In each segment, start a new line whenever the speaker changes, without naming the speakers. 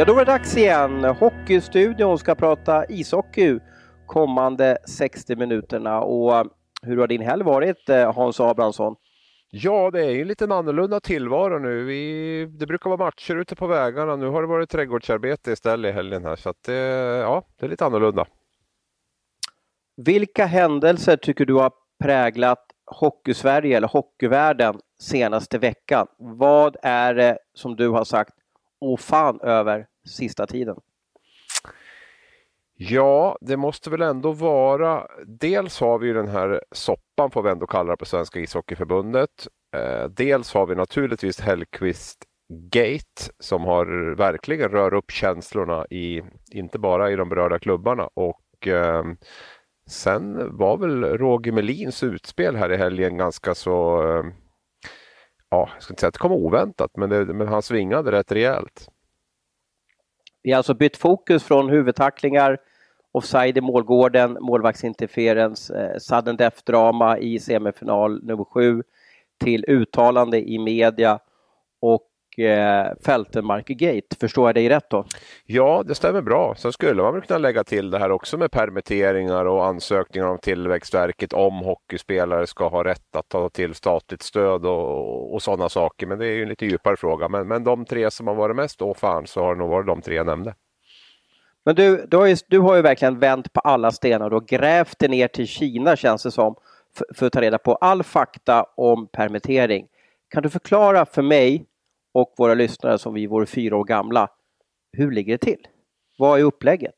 Ja, då var det dags igen. Hockeystudion ska prata ishockey kommande 60 minuterna. Och eh, hur har din helg varit, eh, Hans Abrahamsson?
Ja, det är ju lite annorlunda tillvaro nu. Vi, det brukar vara matcher ute på vägarna. Nu har det varit trädgårdsarbete istället i helgen här, så att det, ja, det är lite annorlunda.
Vilka händelser tycker du har präglat Hockeysverige eller hockeyvärlden senaste veckan? Vad är det som du har sagt, åh fan, över sista tiden?
Ja, det måste väl ändå vara, dels har vi ju den här soppan får vi ändå kalla det på Svenska ishockeyförbundet. Eh, dels har vi naturligtvis Hellqvist Gate som har verkligen rör upp känslorna i, inte bara i de berörda klubbarna och eh, sen var väl Roger Melins utspel här i helgen ganska så, eh, ja, jag ska inte säga att det kom oväntat, men, det, men han svingade rätt rejält.
Vi har alltså bytt fokus från huvudtacklingar, offside i målgården, målvaktsinterferens, eh, sudden death-drama i semifinal nummer sju till uttalande i media. Och eh, Fältenmark-gate. Förstår jag dig rätt då?
Ja, det stämmer bra. Sen skulle man väl kunna lägga till det här också med permitteringar och ansökningar om Tillväxtverket om hockeyspelare ska ha rätt att ta till statligt stöd och, och sådana saker. Men det är ju en lite djupare fråga. Men, men de tre som har varit mest åh fan så har det nog varit de tre jag nämnde.
Men du, du har, ju, du har ju verkligen vänt på alla stenar och grävt dig ner till Kina känns det som för, för att ta reda på all fakta om permittering. Kan du förklara för mig och våra lyssnare som vi vore fyra år gamla, hur ligger det till? Vad är upplägget?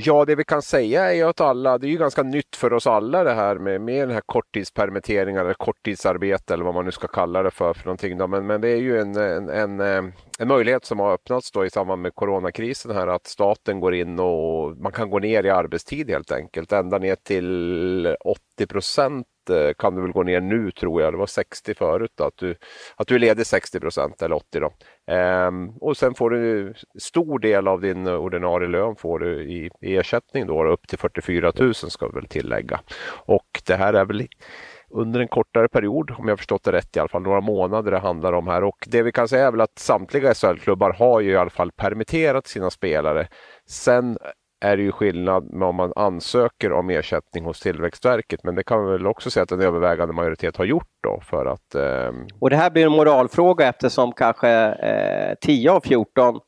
Ja, det vi kan säga är ju att alla, det är ju ganska nytt för oss alla det här med, med den här korttidspermitteringar eller korttidsarbete eller vad man nu ska kalla det för. för någonting då. Men, men det är ju en, en, en, eh, en möjlighet som har öppnats då i samband med coronakrisen här att staten går in och man kan gå ner i arbetstid helt enkelt. Ända ner till 80 procent Eh, kan du väl gå ner nu tror jag. Det var 60 förut då, att du, att du är ledig 60 procent eller 80 då. Ehm, och sen får du stor del av din ordinarie lön får du i, i ersättning då, upp till 44 000 ska vi väl tillägga. Och det här är väl under en kortare period, om jag förstått det rätt i alla fall, några månader det handlar om här. Och det vi kan säga är väl att samtliga SHL-klubbar har ju i alla fall permitterat sina spelare. Sen är det ju skillnad med om man ansöker om ersättning hos Tillväxtverket. Men det kan man väl också säga att en övervägande majoritet har gjort då för att... Eh...
Och det här blir en moralfråga eftersom kanske eh, 10 av 14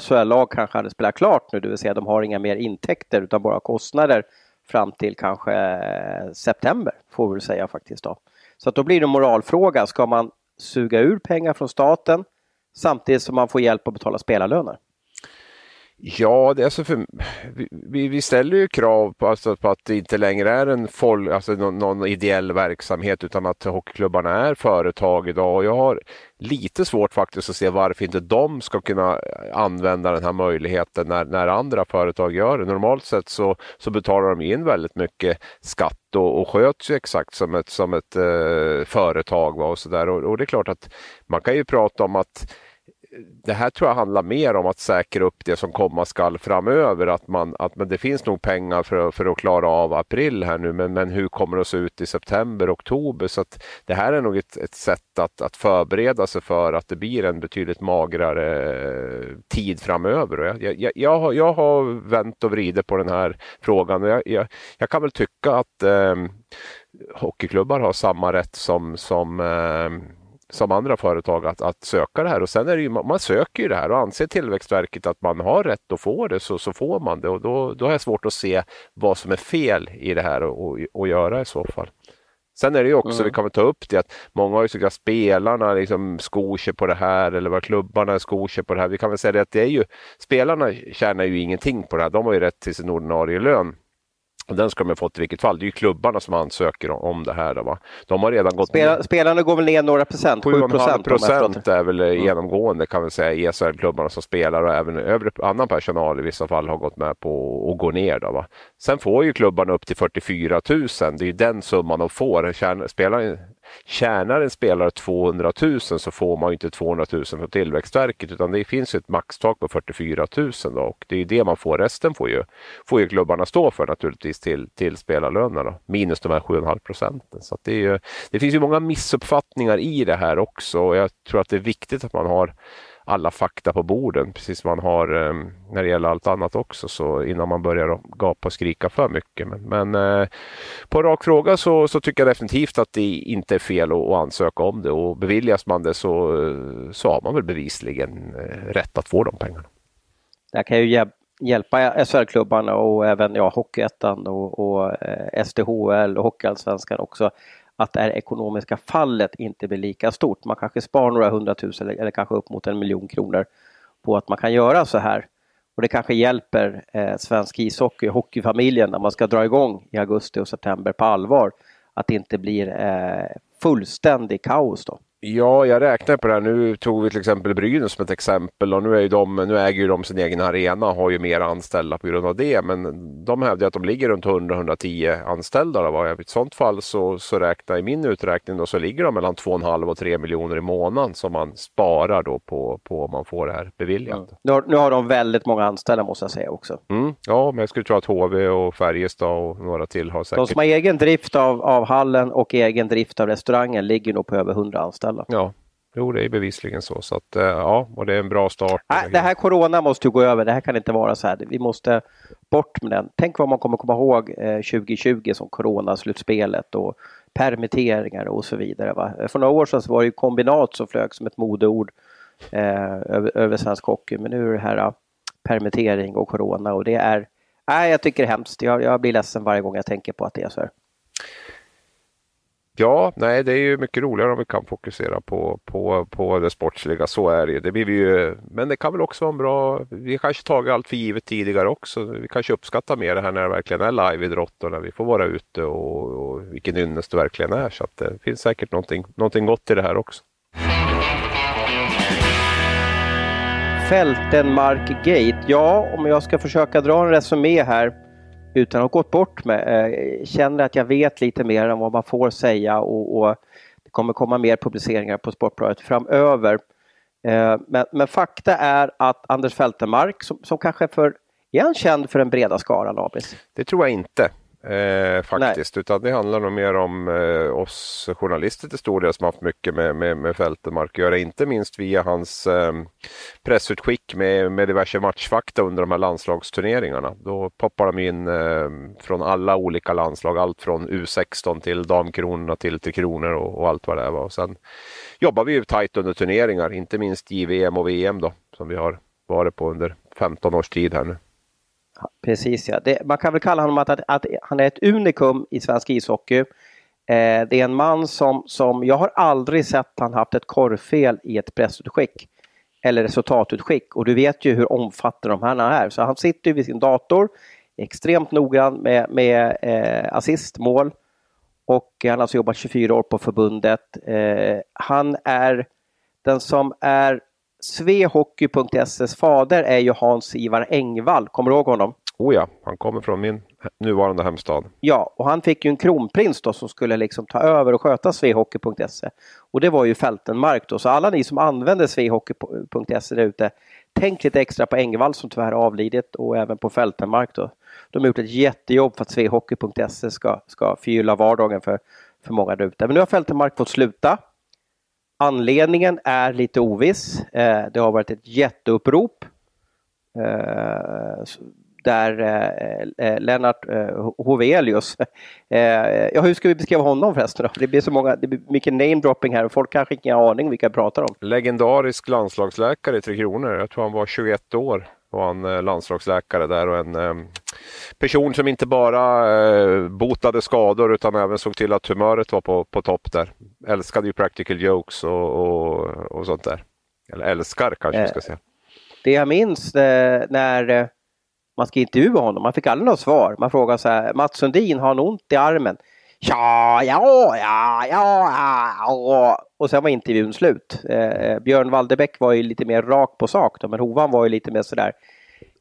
SHL-lag kanske hade spelat klart nu, det vill säga de har inga mer intäkter utan bara kostnader fram till kanske eh, september, får vi väl säga faktiskt då. Så att då blir det en moralfråga, ska man suga ur pengar från staten samtidigt som man får hjälp att betala spelarlöner?
Ja, det är alltså för, vi, vi ställer ju krav på, alltså på att det inte längre är en folk, alltså någon, någon, ideell verksamhet utan att hockeyklubbarna är företag idag. Och jag har lite svårt faktiskt att se varför inte de ska kunna använda den här möjligheten när, när andra företag gör det. Normalt sett så, så betalar de in väldigt mycket skatt och, och sköts ju exakt som ett, som ett eh, företag. Va, och, så där. Och, och det är klart att man kan ju prata om att det här tror jag handlar mer om att säkra upp det som komma skall framöver. Att, man, att men det finns nog pengar för, för att klara av april här nu men, men hur kommer det att se ut i september, oktober? Så att det här är nog ett, ett sätt att, att förbereda sig för att det blir en betydligt magrare eh, tid framöver. Jag, jag, jag, har, jag har vänt och vridit på den här frågan och jag, jag, jag kan väl tycka att eh, hockeyklubbar har samma rätt som, som eh, som andra företag att, att söka det här och sen är det ju, man söker ju det här och anser Tillväxtverket att man har rätt att få det så, så får man det och då, då har jag svårt att se vad som är fel i det här och, och, och göra i så fall. Sen är det ju också, mm. vi kan väl ta upp det, att många har ju tyckt att spelarna liksom skor sig på det här eller vad klubbarna skor sig på det här. Vi kan väl säga det att det är ju, spelarna tjänar ju ingenting på det här. De har ju rätt till sin ordinarie lön den ska de ha fått i vilket fall. Det är ju klubbarna som ansöker om det här. Då, va? De har redan gått
Spel, Spelarna går väl ner några procent?
7,5 procent är väl mm. genomgående kan vi säga i SHL-klubbarna som spelar och även övrig annan personal i vissa fall har gått med på att gå ner. Då, va? Sen får ju klubbarna upp till 44 000. Det är ju den summan de får. Spelaren, Tjänar en spelare 200 000 så får man inte 200 000 från Tillväxtverket utan det finns ett maxtak på 44 000 då, och det är det man får. Resten får ju, får ju klubbarna stå för naturligtvis till, till spelarlönerna minus de här 7,5 procenten. Så det, är ju, det finns ju många missuppfattningar i det här också och jag tror att det är viktigt att man har alla fakta på borden, precis som man har eh, när det gäller allt annat också, så innan man börjar gapa och skrika för mycket. Men, men eh, på en rak fråga så, så, tycker jag definitivt att det inte är fel att, att ansöka om det och beviljas man det så, eh, så har man väl bevisligen eh, rätt att få de pengarna.
Det kan ju hjälpa SHL-klubbarna och även ja, Hockeyettan och, och eh, SDHL och Hockeyallsvenskan också att det här ekonomiska fallet inte blir lika stort. Man kanske sparar några hundratusen eller kanske upp mot en miljon kronor på att man kan göra så här. Och det kanske hjälper eh, svensk ishockey, hockeyfamiljen, när man ska dra igång i augusti och september på allvar. Att det inte blir eh, fullständig kaos då.
Ja, jag räknar på det här. Nu tog vi till exempel Brynäs som ett exempel och nu, är ju de, nu äger ju de sin egen arena och har ju mer anställda på grund av det. Men de hävdar att de ligger runt 100-110 anställda. Då. I ett sådant fall så, så räknar i min uträkning då, så ligger de mellan 2,5 och 3 miljoner i månaden som man sparar då på, på om man får det här beviljat. Mm.
Nu, har, nu har de väldigt många anställda måste jag säga också.
Mm, ja, men jag skulle tro att HV och Färjestad och några till har säkert...
De som har egen drift av, av hallen och egen drift av restaurangen ligger nog på över 100 anställda ställa.
Ja, jo det är bevisligen så. så att, eh, ja, och det är en bra start.
Nej, det här corona måste ju gå över. Det här kan inte vara så här. Vi måste bort med den. Tänk vad man kommer komma ihåg 2020 eh, som coronaslutspelet och permitteringar och så vidare. Va? För några år sedan var det ju kombinat som flög som ett modeord eh, över, över svensk hockey. Men nu är det här permittering och corona och det är, nej jag tycker det är hemskt. Jag, jag blir ledsen varje gång jag tänker på att det är så här.
Ja, nej det är ju mycket roligare om vi kan fokusera på, på, på det sportsliga, så är det ju. Det blir vi ju. Men det kan väl också vara en bra, vi kanske tagit allt för givet tidigare också. Vi kanske uppskattar mer det här när det verkligen är liveidrott och när vi får vara ute och, och vilken ynnest det verkligen är. Så att eh, det finns säkert någonting, någonting gott i det här också.
Fältenmark Gate. Ja, om jag ska försöka dra en resumé här utan att ha gått bort med. Eh, känner att jag vet lite mer än vad man får säga och, och det kommer komma mer publiceringar på Sportbladet framöver. Eh, men, men, fakta är att Anders Fältemark, som, som kanske för, är han känd för den breda skaran, Abis?
Det tror jag inte eh, faktiskt. Nej. Utan det handlar nog mer om eh, oss journalister till stor del som haft mycket med, med, med Fältemark att göra. Inte minst via hans eh, pressutskick med, med diverse matchfakta under de här landslagsturneringarna. Då poppar de in eh, från alla olika landslag. Allt från U16 till damkronorna till Tre Kronor och, och, allt vad det var. Och sen jobbar vi ju tajt under turneringar, inte minst JVM och VM då som vi har varit på under 15 års tid här nu.
Precis ja. Det, man kan väl kalla honom att, att, att, han är ett unikum i svensk ishockey. Eh, det är en man som, som, jag har aldrig sett han haft ett korrfel i ett pressutskick eller resultatutskick och du vet ju hur omfattande de här är. Så han sitter vid sin dator, extremt noggrann med, med eh, assistmål och han har alltså jobbat 24 år på förbundet. Eh, han är den som är Svehockey.ses fader är ju Hans-Ivar Engvall, kommer du ihåg honom?
Oh ja, han kommer från min nuvarande hemstad.
Ja, och han fick ju en kronprins då som skulle liksom ta över och sköta Svehockey.se. Och det var ju Fältenmark då, så alla ni som använder Svehockey.se där ute, tänk lite extra på Engvall som tyvärr avlidit och även på Fältenmark då. De har gjort ett jättejobb för att Svehockey.se ska, ska förgylla vardagen för, för många där ute. Men nu har Fältenmark fått sluta Anledningen är lite oviss. Eh, det har varit ett jätteupprop eh, där eh, eh Lennart Hovelius, ja hur ska vi beskriva honom förresten? Då? Det blir så många, det blir mycket namedropping här och folk kanske inte har aning vilka jag pratar om.
Legendarisk landslagsläkare i Tre Kronor. Jag tror han var 21 år var han landslagsläkare där och en person som inte bara eh, botade skador utan även såg till att humöret var på, på topp där. Älskade ju practical jokes och, och, och sånt där. Eller älskar kanske vi ska säga.
Det jag minns eh, när eh, man ska intervjua honom, man fick aldrig något svar. Man frågade så här, Mats Sundin, har han ont i armen? Ja, ja, ja, ja, ja. Och sen var intervjun slut. Eh, Björn Walderbäck var ju lite mer rak på sak då, men Hovan var ju lite mer sådär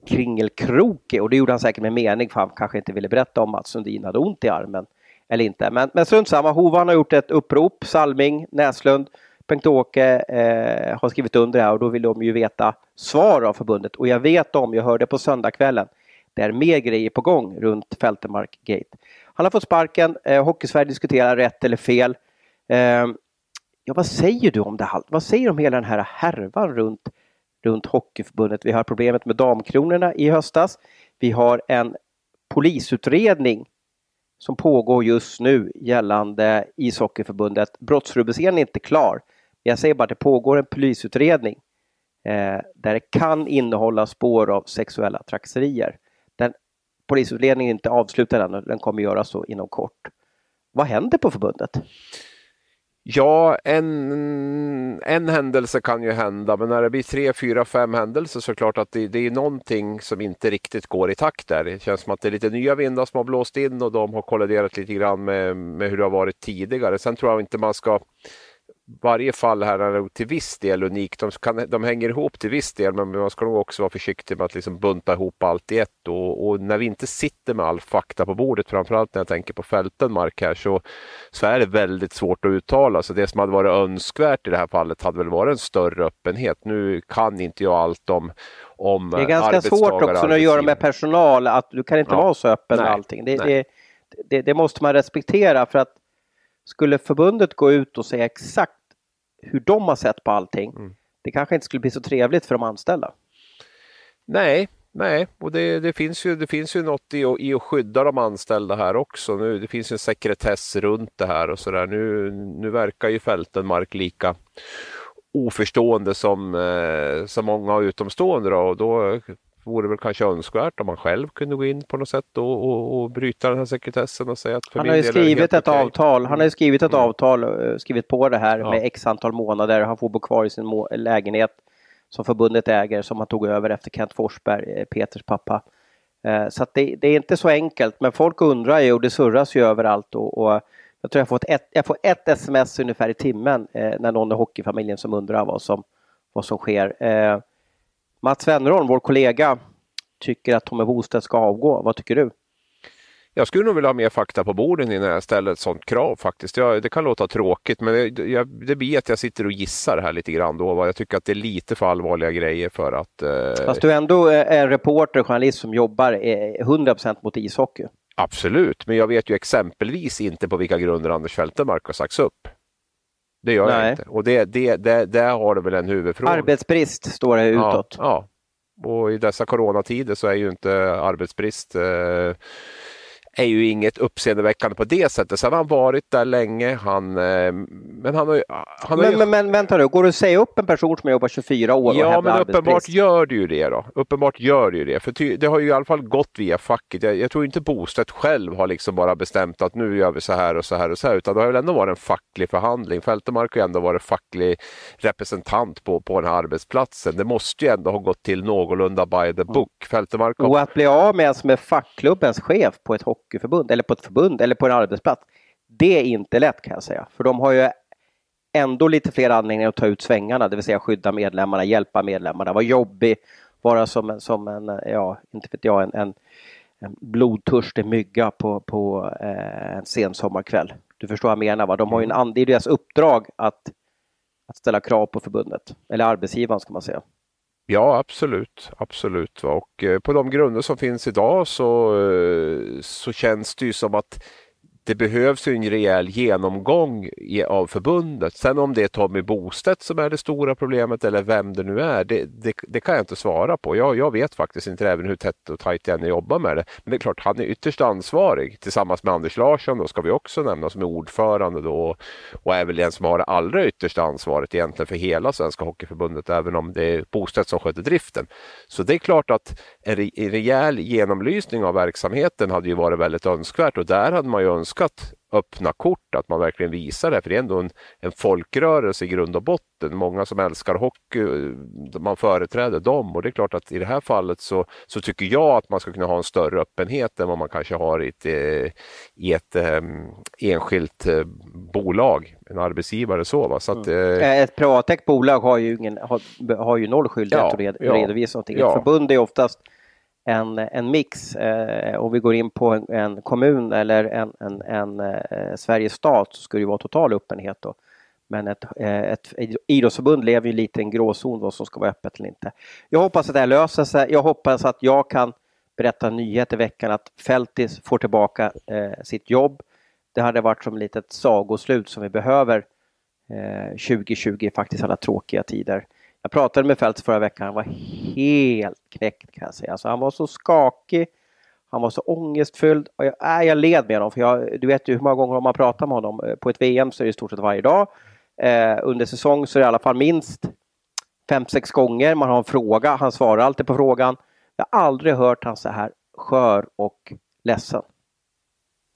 kringelkrokig och det gjorde han säkert med mening för han kanske inte ville berätta om att Sundin hade ont i armen. Eller inte, men, men strunt samma. Hovan har gjort ett upprop, Salming, Näslund, Bengt-Åke eh, har skrivit under det här och då vill de ju veta svar av förbundet och jag vet om, jag hörde på söndagskvällen, det är mer grejer på gång runt Fältemark Gate. Han har fått sparken, eh, Hockeysverige diskuterar rätt eller fel. Eh, ja, vad säger du om det här? Vad säger du om hela den här härvan runt runt Hockeyförbundet. Vi har problemet med damkronorna i höstas. Vi har en polisutredning som pågår just nu gällande ishockeyförbundet. Brottsrubriceringen är inte klar. Jag säger bara att det pågår en polisutredning eh, där det kan innehålla spår av sexuella trakasserier. Polisutredningen är inte avslutad ännu, den kommer göras så inom kort. Vad händer på förbundet?
Ja, en, en händelse kan ju hända, men när det blir tre, fyra, fem händelser så är det klart att det, det är någonting som inte riktigt går i takt där. Det känns som att det är lite nya vindar som har blåst in och de har kolliderat lite grann med, med hur det har varit tidigare. Sen tror jag inte man ska varje fall här är till viss del unikt. De, kan, de hänger ihop till viss del men man ska nog också vara försiktig med att liksom bunta ihop allt i ett. Och, och, när vi inte sitter med all fakta på bordet, framförallt när jag tänker på Fältenmark här, så, så är det väldigt svårt att uttala. Så det som hade varit önskvärt i det här fallet hade väl varit en större öppenhet. Nu kan inte jag allt om om
Det är ganska svårt också att göra med personal, att du kan inte ja. vara så öppen med allting. Det, det, det, det måste man respektera för att skulle förbundet gå ut och säga exakt hur de har sett på allting, mm. det kanske inte skulle bli så trevligt för de anställda.
Nej, nej, och det, det, finns ju, det finns ju något i, i att skydda de anställda här också. Nu, det finns ju en sekretess runt det här och sådär. Nu, nu verkar ju Fältenmark lika oförstående som, eh, som många utomstående då, och då vore väl kanske önskvärt om man själv kunde gå in på något sätt och, och, och bryta den här sekretessen och säga att
Han har ju skrivit ett okay. avtal. Han har ju skrivit ett mm. avtal, eh, skrivit på det här ja. med x antal månader. Han får bo kvar i sin lägenhet som förbundet äger som han tog över efter Kent Forsberg, eh, Peters pappa. Eh, så det, det, är inte så enkelt, men folk undrar ju och det surras ju överallt. Och, och jag tror jag får, ett, jag får ett sms ungefär i timmen när någon i hockeyfamiljen som undrar vad som, vad som sker. Mats Wennerholm, vår kollega, tycker att Tommy Bostedt ska avgå. Vad tycker du?
Jag skulle nog vilja ha mer fakta på bordet innan jag ställer ett sådant krav faktiskt. Jag, det kan låta tråkigt men det, jag, det blir att jag sitter och gissar här lite grann då. Jag tycker att det är lite för allvarliga grejer för att...
Eh... Fast du är ändå en reporter, journalist som jobbar 100% mot ishockey.
Absolut, men jag vet ju exempelvis inte på vilka grunder Anders Fältemark har sagts upp. Det gör Nej. jag inte. Och det, det, det, där har det väl en huvudfråga.
Arbetsbrist står det utåt.
Ja, ja. och i dessa coronatider så är ju inte arbetsbrist eh, är ju inget uppseendeväckande på det sättet. Sen har han varit där länge. Han, eh, men han har, han
men,
ju...
men, men vänta nu, går det att säga upp en person som har jobbat 24 år
Ja, men uppenbart gör det ju det då. Uppenbart gör det ju det. För ty, det har ju i alla fall gått via facket. Jag, jag tror inte Bostedt själv har liksom bara bestämt att nu gör vi så här och så här och så här, utan det har väl ändå varit en facklig förhandling. Fältemark har ju ändå varit facklig representant på, på den här arbetsplatsen. Det måste ju ändå ha gått till någorlunda by the book. Fältemark
har... Och att bli av med en som är fackklubbens chef på ett hockey hockeyförbund eller på ett förbund eller på en arbetsplats. Det är inte lätt kan jag säga, för de har ju ändå lite fler anledningar att ta ut svängarna, det vill säga skydda medlemmarna, hjälpa medlemmarna, vara jobbig, vara som, som en, ja, inte vet jag, en, en, en blodtörstig mygga på, på eh, en sen sommarkväll. Du förstår vad jag menar va? De har ju en, det är deras uppdrag att, att ställa krav på förbundet, eller arbetsgivaren ska man säga.
Ja, absolut. absolut. Och eh, på de grunder som finns idag så, eh, så känns det ju som att det behövs ju en rejäl genomgång av förbundet. Sen om det är Tommy Bostedt som är det stora problemet eller vem det nu är, det, det, det kan jag inte svara på. Jag, jag, vet faktiskt inte även hur tätt och tajt jag jobbar med det. Men det är klart, han är ytterst ansvarig tillsammans med Anders Larsson, då ska vi också nämna, som är ordförande då och är väl den som har det allra yttersta ansvaret egentligen för hela Svenska Hockeyförbundet, även om det är Bostedt som sköter driften. Så det är klart att en rejäl genomlysning av verksamheten hade ju varit väldigt önskvärt och där hade man ju önskat öppna kort, att man verkligen visar det. För det är ändå en, en folkrörelse i grund och botten. Många som älskar hockey, man företräder dem och det är klart att i det här fallet så, så tycker jag att man ska kunna ha en större öppenhet än vad man kanske har i ett, eh, i ett um, enskilt uh, bolag, en arbetsgivare. Så, va? så att,
mm. uh, ett privatägt bolag har ju, ingen, har, har ju noll skyldighet ja, att red, ja, redovisa någonting. Ja. Ett förbund är oftast en, en mix eh, och vi går in på en, en kommun eller en, en, en eh, Sveriges stat så skulle det vara total öppenhet då. Men ett, eh, ett idrottsförbund lever ju lite i en gråzon vad som ska vara öppet eller inte. Jag hoppas att det här löser sig. Jag hoppas att jag kan berätta en nyhet i veckan att Feltis får tillbaka eh, sitt jobb. Det hade varit som ett litet sagoslut som vi behöver eh, 2020, faktiskt alla tråkiga tider. Jag pratade med Fält förra veckan, han var helt knäckt kan jag säga. Alltså, han var så skakig, han var så ångestfylld och jag, äh, jag led med honom. För jag, du vet ju hur många gånger man pratar med honom. Eh, på ett VM så är det i stort sett varje dag. Eh, under säsong så är det i alla fall minst fem, sex gånger man har en fråga. Han svarar alltid på frågan. Jag har aldrig hört han så här skör och ledsen.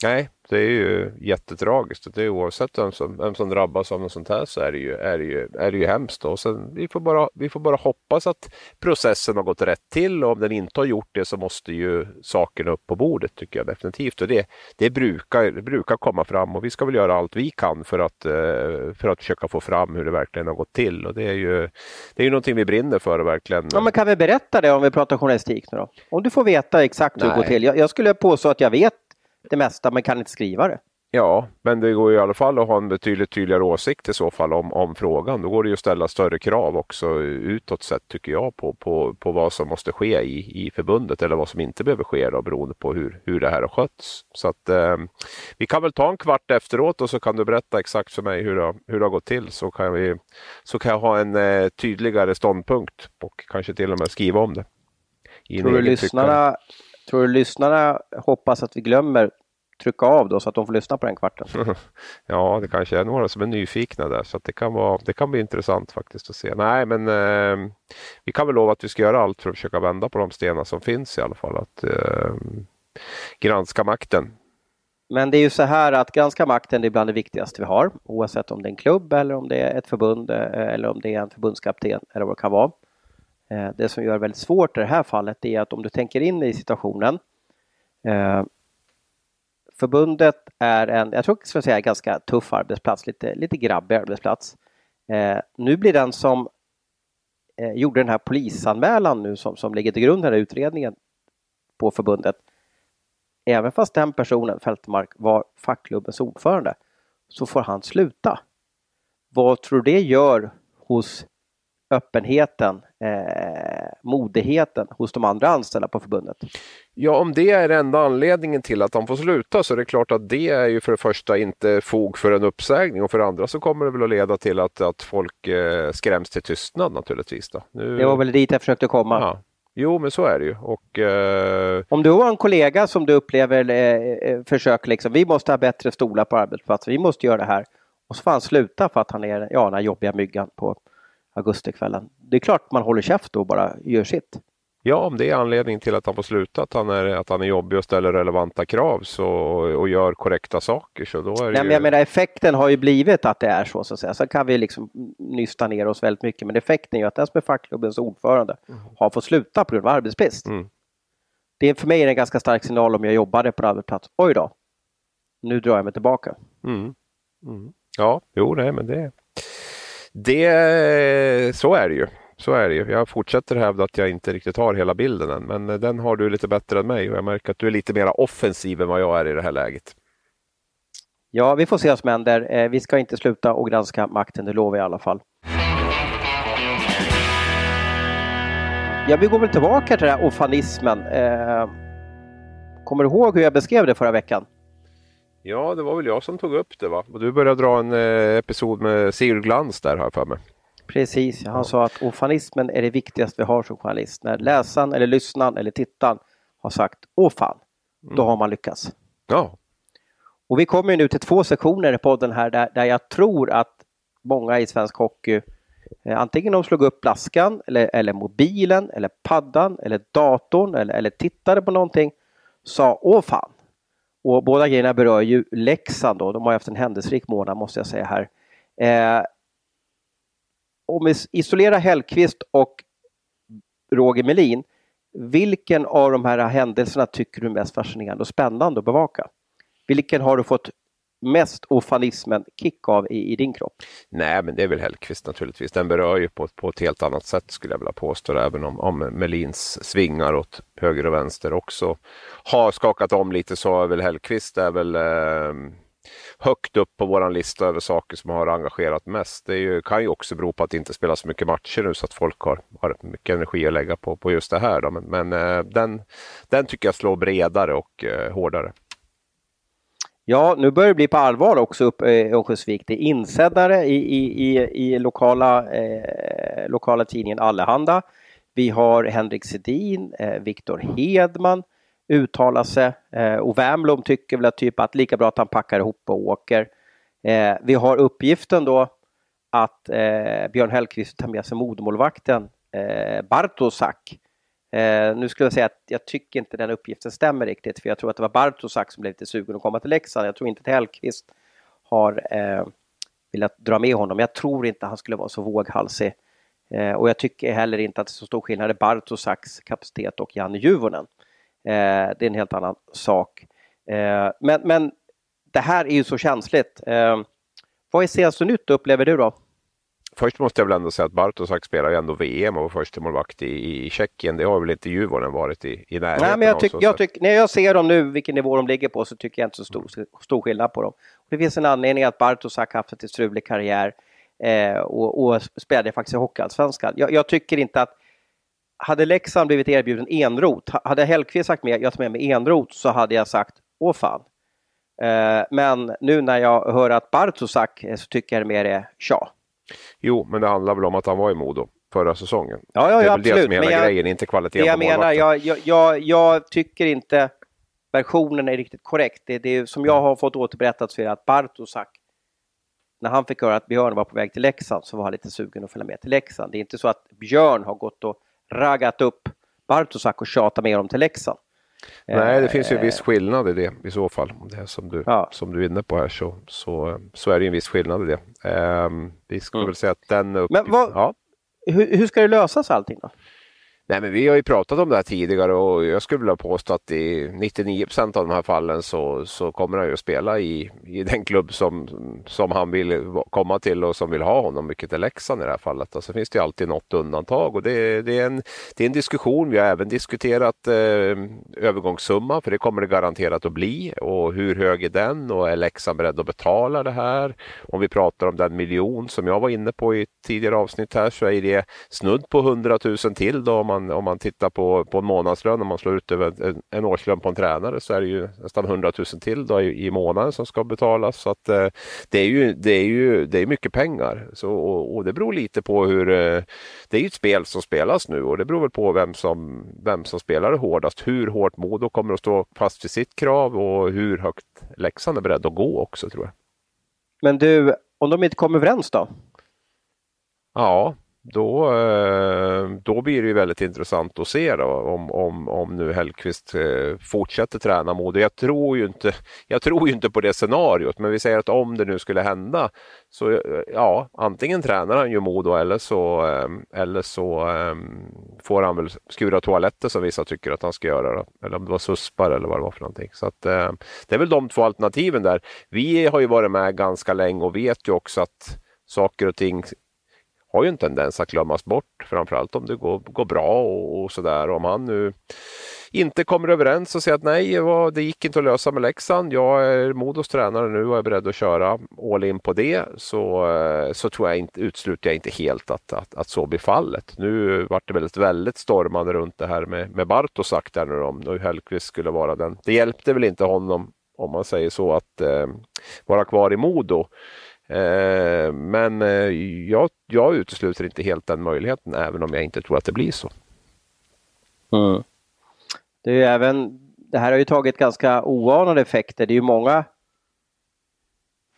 Nej, det är ju jättetragiskt. Det är oavsett vem som, vem som drabbas av något sånt här så är det ju, är det ju, är det ju hemskt. Och sen, vi, får bara, vi får bara hoppas att processen har gått rätt till och om den inte har gjort det så måste ju saken upp på bordet tycker jag definitivt. Och det, det, brukar, det brukar komma fram och vi ska väl göra allt vi kan för att, eh, för att försöka få fram hur det verkligen har gått till. Och det är ju, det är ju någonting vi brinner för verkligen.
Ja, men kan vi berätta det om vi pratar journalistik nu då? Om du får veta exakt hur Nej. det går till. Jag, jag skulle påstå att jag vet det mesta men kan inte skriva det.
Ja, men det går i alla fall att ha en betydligt tydligare åsikt i så fall om, om frågan. Då går det ju att ställa större krav också utåt sett tycker jag på, på, på vad som måste ske i, i förbundet eller vad som inte behöver ske då, beroende på hur, hur det här har skötts. Så att eh, vi kan väl ta en kvart efteråt och så kan du berätta exakt för mig hur det, hur det har gått till så kan, vi, så kan jag ha en eh, tydligare ståndpunkt och kanske till och med skriva om det.
Tror du lyssnarna Tror du lyssnarna hoppas att vi glömmer trycka av då så att de får lyssna på den kvarten?
ja, det kanske är några som är nyfikna där så det, kan vara, det kan bli intressant faktiskt att se. Nej, men eh, vi kan väl lova att vi ska göra allt för att försöka vända på de stenar som finns i alla fall. Att eh, granska makten.
Men det är ju så här att granska makten är bland det viktigaste vi har oavsett om det är en klubb eller om det är ett förbund eh, eller om det är en förbundskapten eller vad det kan vara. Eh, det som gör det väldigt svårt i det här fallet är att om du tänker in i situationen. Eh, förbundet är en, jag tror jag säga, ganska tuff arbetsplats, lite, lite grabbig arbetsplats. Eh, nu blir den som eh, gjorde den här polisanmälan nu som, som ligger till grund för utredningen på förbundet. Även fast den personen, Fältmark, var fackklubbens ordförande så får han sluta. Vad tror du det gör hos öppenheten, eh, modigheten hos de andra anställda på förbundet.
Ja, om det är enda anledningen till att de får sluta så är det klart att det är ju för det första inte fog för en uppsägning och för det andra så kommer det väl att leda till att, att folk eh, skräms till tystnad naturligtvis. Då.
Nu... Det var väl dit jag försökte komma. Ja.
Jo, men så är det ju. Och, eh...
Om du har en kollega som du upplever eh, eh, försöker liksom, vi måste ha bättre stolar på arbetsplatsen, vi måste göra det här. Och så får han sluta för att han är ja, den här jobbiga myggan på augustikvällen. Det är klart man håller käft och bara gör sitt.
Ja, om det är anledningen till att han får sluta, att han är, att han är jobbig och ställer relevanta krav så, och gör korrekta saker. Så då är
Nej, ju... men jag menar, effekten har ju blivit att det är så. så att säga. Sen kan vi liksom nysta ner oss väldigt mycket, men effekten är ju att den som är fackklubbens ordförande mm. har fått sluta på grund av arbetsbrist. Mm. Det är för mig en ganska stark signal om jag jobbade på en arbetsplats. Oj då, nu drar jag mig tillbaka.
Mm. mm. Ja, jo, nej, men det, det, så är det ju. Så är det ju. Jag fortsätter hävda att jag inte riktigt har hela bilden än, men eh, den har du lite bättre än mig och jag märker att du är lite mer offensiv än vad jag är i det här läget.
Ja, vi får se vad som händer. Eh, vi ska inte sluta och granska makten, det lovar jag i alla fall. Ja, vi går väl tillbaka till den här ofanismen. Eh, kommer du ihåg hur jag beskrev det förra veckan?
Ja, det var väl jag som tog upp det va? Och du började dra en eh, episod med Sigurd Glans där har jag för mig.
Precis, han ja. sa att ofanismen är det viktigaste vi har som journalist. När läsaren eller lyssnaren eller tittaren har sagt åh fan, då mm. har man lyckats.
Ja.
Och vi kommer nu till två sektioner i podden här där, där jag tror att många i svensk hockey eh, antingen de slog upp laskan eller, eller mobilen eller paddan eller datorn eller, eller tittade på någonting sa åh fan, och båda grejerna berör ju Leksand då. De har haft en händelserik månad måste jag säga här. Eh, om vi isolerar Hellqvist och Roger Melin, vilken av de här händelserna tycker du är mest fascinerande och spännande att bevaka? Vilken har du fått mest ofanismen kick av i, i, din kropp?
Nej, men det är väl Hellqvist naturligtvis. Den berör ju på, på ett helt annat sätt skulle jag vilja påstå, även om, om Melins svingar åt höger och vänster också har skakat om lite så är väl Hellqvist är väl eh, högt upp på vår lista över saker som har engagerat mest. Det ju, kan ju också bero på att det inte spelas så mycket matcher nu så att folk har, har mycket energi att lägga på, på just det här. Då. Men, men eh, den, den tycker jag slår bredare och eh, hårdare.
Ja, nu börjar det bli på allvar också uppe i Örnsköldsvik. Det är insändare i, i, i, i lokala, eh, lokala tidningen Allehanda. Vi har Henrik Sedin, eh, Viktor Hedman uttalar sig eh, och Wernbloom tycker väl att, typ att lika bra att han packar ihop och åker. Eh, vi har uppgiften då att eh, Björn Hellkvist tar med sig modermålvakten eh, Bartosak. Eh, nu skulle jag säga att jag tycker inte den uppgiften stämmer riktigt för jag tror att det var Bartosak som blev lite sugen att komma till Leksand. Jag tror inte att Hellkvist har eh, velat dra med honom. Jag tror inte han skulle vara så våghalsig. Eh, och jag tycker heller inte att det är så stor skillnad i Bartosaks kapacitet och Janne Juvonen. Eh, det är en helt annan sak. Eh, men, men det här är ju så känsligt. Eh, vad är senaste nytt upplever du då?
Först måste jag väl ändå säga att Bartosak spelar ju ändå VM och var första målvakt i, i Tjeckien. Det har väl inte Djurgården varit i, i närheten
Nej, men jag tyck, jag tyck, När jag ser dem nu, vilken nivå de ligger på, så tycker jag inte så stor, stor skillnad på dem. Det finns en anledning att Bartosak haft en strulig karriär eh, och, och spelade faktiskt i Hockeyallsvenskan. Jag, jag tycker inte att hade Leksand blivit erbjuden enrot, hade Hellkvist sagt med, jag tar med mig enrot, så hade jag sagt åh fan. Eh, men nu när jag hör att Bartosak så tycker jag mer är tja.
Jo, men det handlar väl om att han var i Modo förra säsongen.
Ja, ja,
det är
ja,
väl
absolut.
det som är hela
jag,
grejen, inte kvaliteten
jag
på
menar, jag, jag, jag, tycker inte versionen är riktigt korrekt. Det, det som jag har fått återberättat så är det att Bartosak, när han fick höra att Björn var på väg till Leksand så var han lite sugen att följa med till Leksand. Det är inte så att Björn har gått och raggat upp Bartosak och tjatat med honom till Leksand.
Nej, det finns ju en viss eh, skillnad i det i så fall. Det som du, ja. som du är inne på här så, så, så är det en viss skillnad i det. Um, vi ska mm. väl säga att den... Upp...
Men vad, ja. hur, hur ska det lösas allting då?
Nej, men vi har ju pratat om det här tidigare och jag skulle vilja påstå att i 99 procent av de här fallen så, så kommer han ju att spela i, i den klubb som, som han vill komma till och som vill ha honom, vilket är Leksand i det här fallet. Och så finns det ju alltid något undantag och det, det, är, en, det är en diskussion. Vi har även diskuterat eh, övergångssumma, för det kommer det garanterat att bli och hur hög är den och är Leksand beredd att betala det här? Om vi pratar om den miljon som jag var inne på i tidigare avsnitt här så är det snudd på 100 000 till då om man man, om man tittar på, på en månadslön, om man slår ut över en, en årslön på en tränare så är det ju nästan 100 000 till då i, i månaden som ska betalas. Så att, eh, det är ju det är ju det är mycket pengar så, och, och det beror lite på hur eh, det är ju ett spel som spelas nu och det beror väl på vem som, vem som spelar hårdast. Hur hårt Modo kommer att stå fast vid sitt krav och hur högt Leksand är beredd att gå också tror jag.
Men du, om de inte kommer överens då?
Ja, då, eh, då blir det ju väldigt intressant att se då, om, om, om nu Hellqvist eh, fortsätter träna Modo. Jag tror, ju inte, jag tror ju inte på det scenariot, men vi säger att om det nu skulle hända så eh, ja, antingen tränar han ju Modo eller så, eller så får han väl skura toaletter som vissa tycker att han ska göra. Då. Eller om det var suspar eller vad det var för någonting. Så att, det är väl de två alternativen där. Vi har ju varit med ganska länge och vet ju också att saker och ting har ju en tendens att glömmas bort, framförallt om det går, går bra och, och sådär. Om han nu inte kommer överens och säger att nej, det gick inte att lösa med Leksand. Jag är Modos tränare nu och är beredd att köra all in på det. Så, eh, så tror jag inte, utesluter jag inte helt att, att, att så blir fallet. Nu vart det väldigt, väldigt stormande runt det här med, med Bartosak där nu om Hellkvist skulle vara den. Det hjälpte väl inte honom, om man säger så, att eh, vara kvar i Modo. Eh, men eh, jag, jag utesluter inte helt den möjligheten även om jag inte tror att det blir så.
Mm. Det, är även, det här har ju tagit ganska oanade effekter. Det är ju många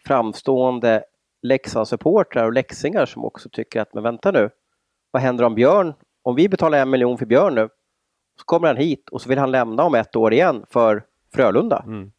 framstående Leksandssupportrar och läxingar som också tycker att men vänta nu, vad händer om Björn, om vi betalar en miljon för Björn nu, så kommer han hit och så vill han lämna om ett år igen för Frölunda. Mm.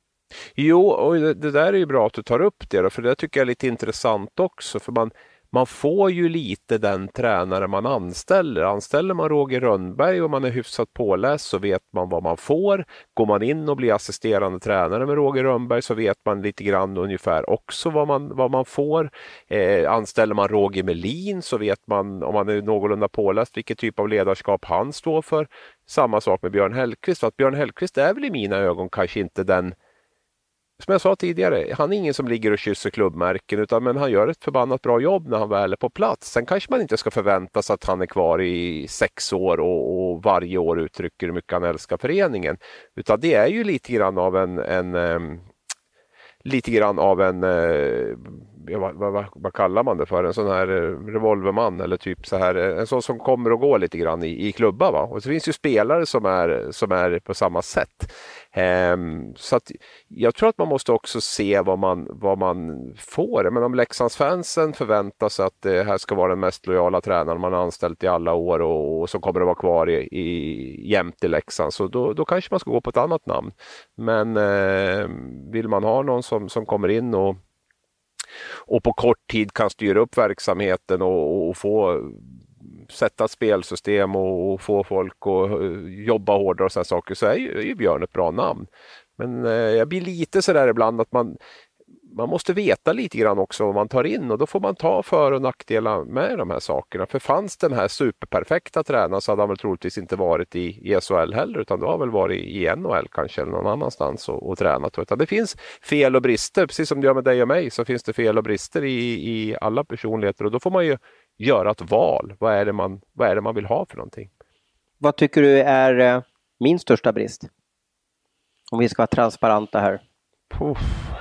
Jo, och det, det, där är ju bra att du tar upp det, då, för det tycker jag är lite intressant också. För man, man får ju lite den tränare man anställer. Anställer man Roger Rönnberg och man är hyfsat påläst så vet man vad man får. Går man in och blir assisterande tränare med Roger Rönnberg så vet man lite grann ungefär också vad man, vad man får. Eh, anställer man Roger Melin så vet man, om man är någorlunda påläst, vilken typ av ledarskap han står för. Samma sak med Björn Hellkvist. För att Björn Hellkvist är väl i mina ögon kanske inte den som jag sa tidigare, han är ingen som ligger och kysser klubbmärken utan men han gör ett förbannat bra jobb när han väl är på plats. Sen kanske man inte ska förvänta sig att han är kvar i sex år och, och varje år uttrycker hur mycket han älskar föreningen. Utan det är ju lite grann av en, en um, lite grann av en eh, vad, vad, vad, kallar man det för? En sån här eh, revolverman eller typ så här eh, en sån som kommer och går lite grann i, i klubba. Va? Och så finns ju spelare som är, som är på samma sätt. Um, så att jag tror att man måste också se vad man, vad man får. Men om Leksandsfansen förväntar sig att det här ska vara den mest lojala tränaren man har anställt i alla år och, och som kommer att vara kvar i, i, jämt i Leksand, så då, då kanske man ska gå på ett annat namn. Men uh, vill man ha någon som, som kommer in och och på kort tid kan styra upp verksamheten och, och få sätta spelsystem och, och, få folk att eh, jobba hårdare och sådana saker så är ju, är ju Björn ett bra namn. Men eh, jag blir lite sådär ibland att man, man måste veta lite grann också vad man tar in och då får man ta för och nackdelar med de här sakerna. För fanns den här superperfekta tränaren så hade han väl troligtvis inte varit i, i SHL heller utan då har väl varit i NHL kanske eller någon annanstans och, och tränat. Utan det finns fel och brister, precis som det gör med dig och mig så finns det fel och brister i, i alla personligheter och då får man ju göra ett val. Vad är det man, vad är det man vill ha för någonting?
Vad tycker du är eh, min största brist? Om vi ska vara transparenta här.
Puff.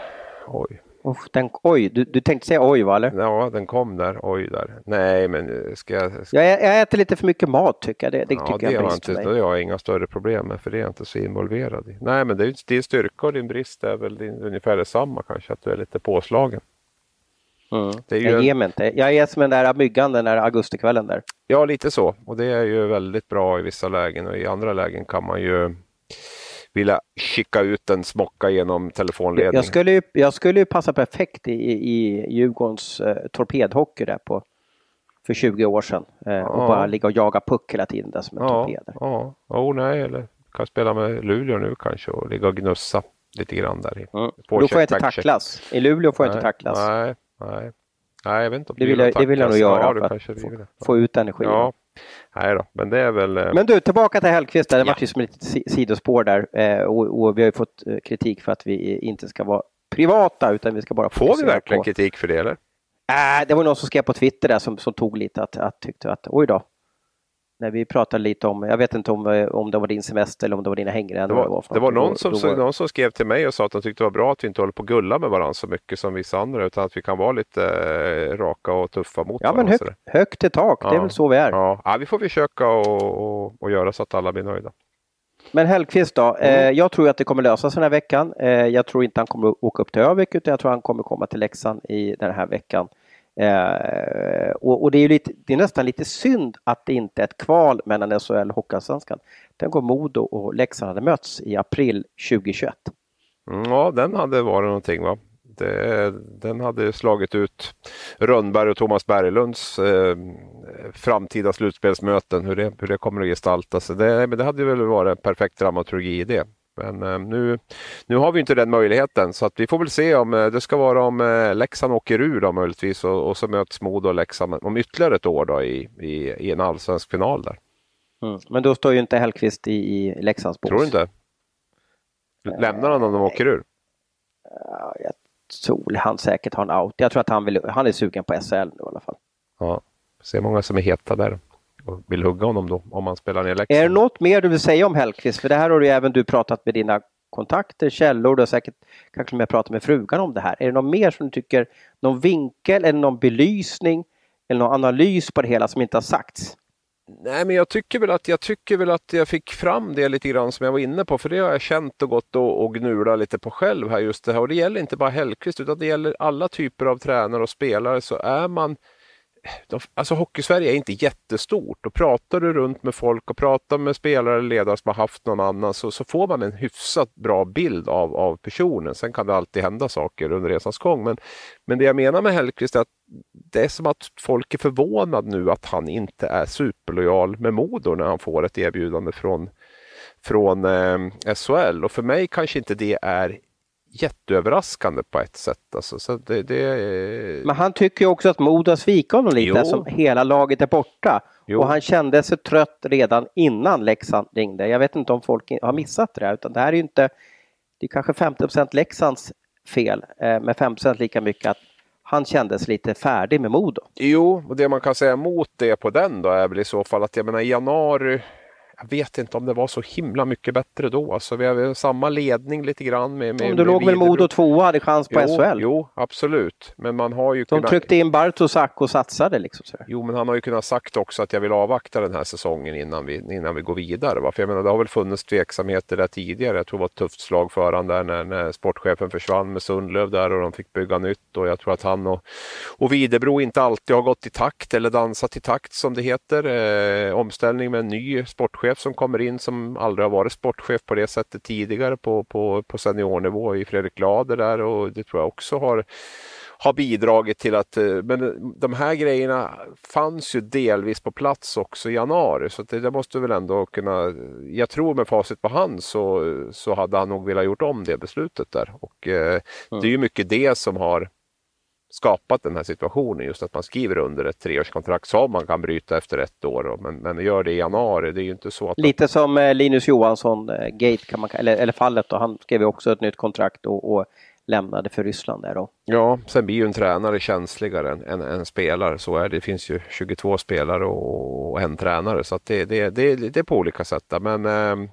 Oj.
Oh, den, oj, du, du tänkte säga oj va? Eller?
Ja, den kom där. Oj där. Nej, men eh, ska jag...
Ska... Jag, jag äter lite för mycket mat tycker jag. Det, det
ja,
tycker
det
jag
har inte. Det har jag inga större problem med för det är jag inte så involverad i. Nej, men det är din styrka och din brist är väl din, ungefär detsamma kanske, att du är lite påslagen.
Mm. jag ger mig inte. Jag är som den där myggan den där augustikvällen där.
Ja, lite så. Och det är ju väldigt bra i vissa lägen och i andra lägen kan man ju vilja skicka ut en smocka genom telefonledningen.
Jag skulle ju, jag skulle ju passa perfekt i, i Djurgårdens eh, torpedhockey där på för 20 år sedan eh, ja. och bara ligga och jaga puck hela tiden där som en ja, torped.
Ja, oh, nej, eller kan spela med Luleå nu kanske och ligga och gnussa lite grann där. I,
mm. Då får jag inte tacklas. I Luleå får jag inte tacklas.
Nej, nej. Nej, jag vet inte om
det vill jag, det vill jag nog göra ja, för att få, få, ut energi.
Ja, Nej då, men det är väl... Eh,
men du, tillbaka till Hellkvist. Det ja. var ju som ett sidospår där eh, och, och, vi har ju fått eh, kritik för att vi inte ska vara privata utan vi ska bara
Får vi verkligen på... kritik för det eller?
Äh, det var någon som skrev på Twitter där som, som tog lite att, att tyckte att oj då, när vi pratade lite om, jag vet inte om, eh, om det var din semester eller om det var dina hängrännor.
Det var, det var, det var någon, som, då, någon som skrev till mig och sa att de tyckte det var bra att vi inte håller på att gulla med varandra så mycket som vissa andra utan att vi kan vara lite eh, raka och tuffa mot
ja,
varandra.
Men högt, högt i tak, ja. det är väl så vi är.
Ja, ja vi får försöka och, och, och göra så att alla blir nöjda.
Men Hellkvist då, mm. eh, jag tror att det kommer lösa sig den här veckan. Eh, jag tror inte han kommer att åka upp till Övik utan jag tror han kommer komma till Leksand i den här veckan. Eh, och, och, det, är lite, det är nästan lite synd att det inte är ett kval mellan SHL och Hockeyallsvenskan. Den går Modo och Leksand hade mötts i april 2021.
Mm, ja, den hade varit någonting va? Det, den hade slagit ut Rönnberg och Thomas Berglunds eh, framtida slutspelsmöten, hur det, hur det kommer att gestalta sig. Det, men det hade väl varit en perfekt dramaturgi i det. Men eh, nu, nu har vi inte den möjligheten så att vi får väl se om eh, det ska vara om eh, Leksand åker ur då möjligtvis och, och så möts Modo och Leksand om ytterligare ett år då i, i, i en allsvensk final där.
Mm. Men då står ju inte Hellkvist i, i Leksands bås.
Tror du inte? Lämnar han om de åker ur?
Jag tror han säkert har en out. Jag tror att han, vill, han är sugen på SHL nu i alla fall.
Ja, se många som är heta där och vill hugga honom då om han spelar ner Leksand.
Är det något mer du vill säga om Hellkvist? För det här har du även du pratat med dina kontakter, källor, du har säkert kanske med pratat med frugan om det här. Är det något mer som du tycker, någon vinkel eller någon belysning eller någon analys på det hela som inte har sagts?
Nej, men jag tycker väl att jag tycker väl att jag fick fram det lite grann som jag var inne på, för det har jag känt och gått och, och gnulat lite på själv här just det här. Och det gäller inte bara Hellkvist utan det gäller alla typer av tränare och spelare så är man de, alltså Hockeysverige är inte jättestort och pratar du runt med folk och pratar med spelare eller ledare som har haft någon annan så, så får man en hyfsat bra bild av, av personen. Sen kan det alltid hända saker under resans gång. Men, men det jag menar med Hellkvist är att det är som att folk är förvånade nu att han inte är superlojal med Modo när han får ett erbjudande från, från eh, SHL. Och för mig kanske inte det är jätteöverraskande på ett sätt. Alltså, så det, det...
Men han tycker ju också att Modo har svikit honom lite, jo. som hela laget är borta. Jo. Och han kände sig trött redan innan Leksand ringde. Jag vet inte om folk har missat det här, utan det här är ju inte, det är kanske 50 Leksands fel, eh, med 5% lika mycket att han kändes lite färdig med Modo.
Jo, och det man kan säga mot det på den då är väl i så fall att jag menar i januari jag vet inte om det var så himla mycket bättre då. Alltså, vi har samma ledning lite grann. Med, med,
Om du låg väl Modo tvåa hade chans på
jo,
SHL?
Jo, absolut. Men man har ju
De
kunnat...
tryckte in Bartosak och satsade liksom. Så.
Jo, men han har ju kunnat sagt också att jag vill avvakta den här säsongen innan vi, innan vi går vidare. Va? För jag menar, det har väl funnits tveksamheter där tidigare. Jag tror det var ett tufft slag för han där när, när sportchefen försvann med Sundlöv där och de fick bygga nytt. Och jag tror att han och, och Videbro inte alltid har gått i takt eller dansat i takt som det heter. Eh, omställning med en ny sportchef som kommer in som aldrig har varit sportchef på det sättet tidigare på, på, på seniornivå i Fredrik Glader där och det tror jag också har har bidragit till att, eh, men de här grejerna fanns ju delvis på plats också i januari så det, det, måste väl ändå kunna, jag tror med facit på hand så, så hade han nog velat gjort om det beslutet där och eh, mm. det är ju mycket det som har skapat den här situationen. Just att man skriver under ett treårskontrakt som man kan bryta efter ett år. Men, men gör det i januari. Det är ju inte så att...
Lite som eh, Linus eh, Gate, kan man, eller, eller fallet då. Han skrev också ett nytt kontrakt och, och lämnade för Ryssland där då.
Ja, sen blir ju en tränare känsligare än, än en spelare. Så är det. Det finns ju 22 spelare och, en tränare så det, det, det, det är på olika sätt. Där. Men eh,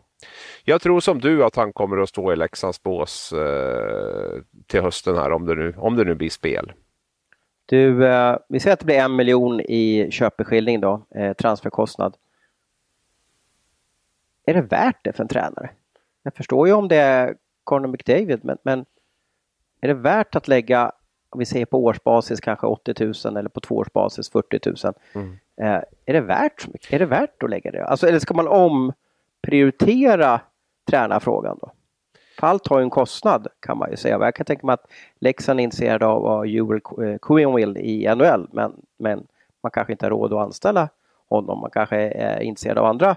jag tror som du att han kommer att stå i Leksands bås eh, till hösten här om det nu, om det nu blir spel.
Du, eh, vi säger att det blir en miljon i köpeskilling då, eh, transferkostnad. Är det värt det för en tränare? Jag förstår ju om det är Conor McDavid, men, men är det värt att lägga, om vi säger på årsbasis kanske 80 000 eller på tvåårsbasis 40 000. Mm. Eh, är det värt? Är det värt att lägga det? Alltså, eller ska man omprioritera tränarfrågan då? För allt har ju en kostnad kan man ju säga. Jag kan tänka mig att Leksand är intresserad av vad Joel eh, Quinwill i NHL men, men man kanske inte har råd att anställa honom. Man kanske är intresserad av andra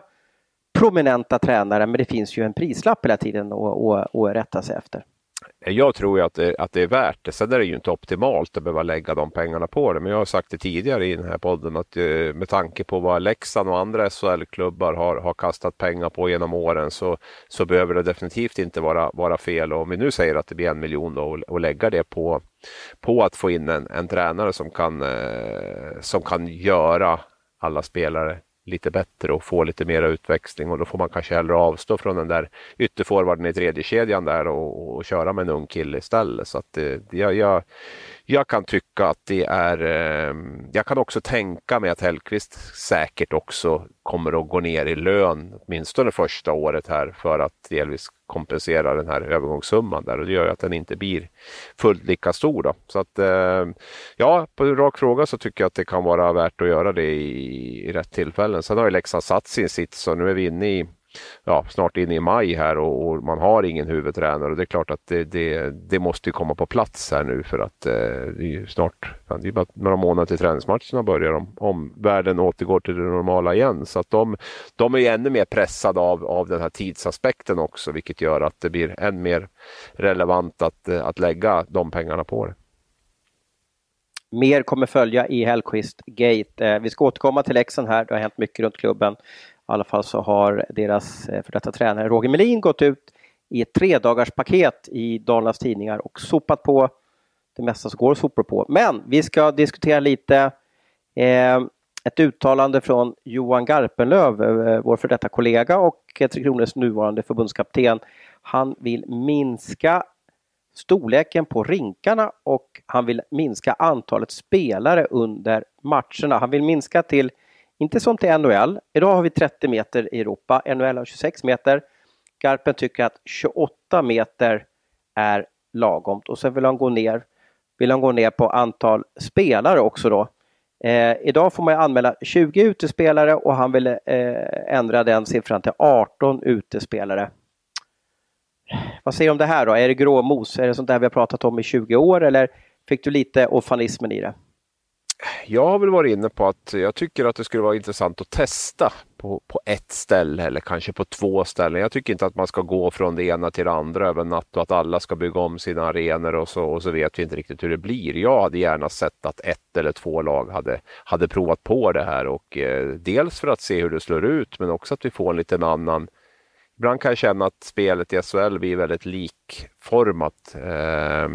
prominenta tränare men det finns ju en prislapp hela tiden att, att rätta sig efter.
Jag tror ju att det, att det är värt det. Sen är det ju inte optimalt att behöva lägga de pengarna på det. Men jag har sagt det tidigare i den här podden att eh, med tanke på vad Leksand och andra SHL-klubbar har, har kastat pengar på genom åren så, så behöver det definitivt inte vara, vara fel. Och om vi nu säger att det blir en miljon då och, och lägga det på, på att få in en, en tränare som kan, eh, som kan göra alla spelare lite bättre och få lite mera utväxling och då får man kanske hellre avstå från den där ytterforwarden i tredje kedjan där och, och köra med en ung kille istället. Så att det, jag, jag, jag kan tycka att det är... Eh, jag kan också tänka mig att Hellqvist säkert också kommer att gå ner i lön åtminstone första året här för att delvis kompensera den här övergångssumman där och det gör att den inte blir fullt lika stor. Då. Så att eh, ja, på en rak fråga så tycker jag att det kan vara värt att göra det i, i rätt tillfällen. Sen har ju Leksand satt sin sits så nu är vi inne i ja, snart inne i maj här och, och, man har ingen huvudtränare och det är klart att det, det, det måste komma på plats här nu för att eh, det är snart, det är bara några månader till träningsmatcherna börjar om, om världen återgår till det normala igen. Så att de, de är ännu mer pressade av, av den här tidsaspekten också vilket gör att det blir än mer relevant att, eh, att lägga de pengarna på det.
Mer kommer följa i Hellquist Gate. Eh, vi ska återkomma till Leksand här. Det har hänt mycket runt klubben. I alla fall så har deras eh, för detta tränare Roger Melin gått ut i ett tredagarspaket i Dalarnas Tidningar och sopat på det mesta som går att sopa på. Men vi ska diskutera lite eh, ett uttalande från Johan Garpenlöv, eh, vår för detta kollega och Tre Kronors nuvarande förbundskapten. Han vill minska storleken på rinkarna och han vill minska antalet spelare under matcherna. Han vill minska till inte som till NHL. Idag har vi 30 meter i Europa. NHL har 26 meter. Garpen tycker att 28 meter är lagomt och sen vill han gå ner, vill han gå ner på antal spelare också då. Eh, idag får man anmäla 20 utespelare och han vill eh, ändra den siffran till 18 utespelare. Vad säger du om det här då? Är det gråmos? Är det sånt där vi har pratat om i 20 år eller fick du lite ofanismen i det?
Jag har väl varit inne på att jag tycker att det skulle vara intressant att testa på, på ett ställe eller kanske på två ställen. Jag tycker inte att man ska gå från det ena till det andra över natt och att alla ska bygga om sina arenor och så, och så vet vi inte riktigt hur det blir. Jag hade gärna sett att ett eller två lag hade, hade provat på det här och eh, dels för att se hur det slår ut men också att vi får en liten annan Ibland kan jag känna att spelet i SHL blir väldigt likformat. Eh,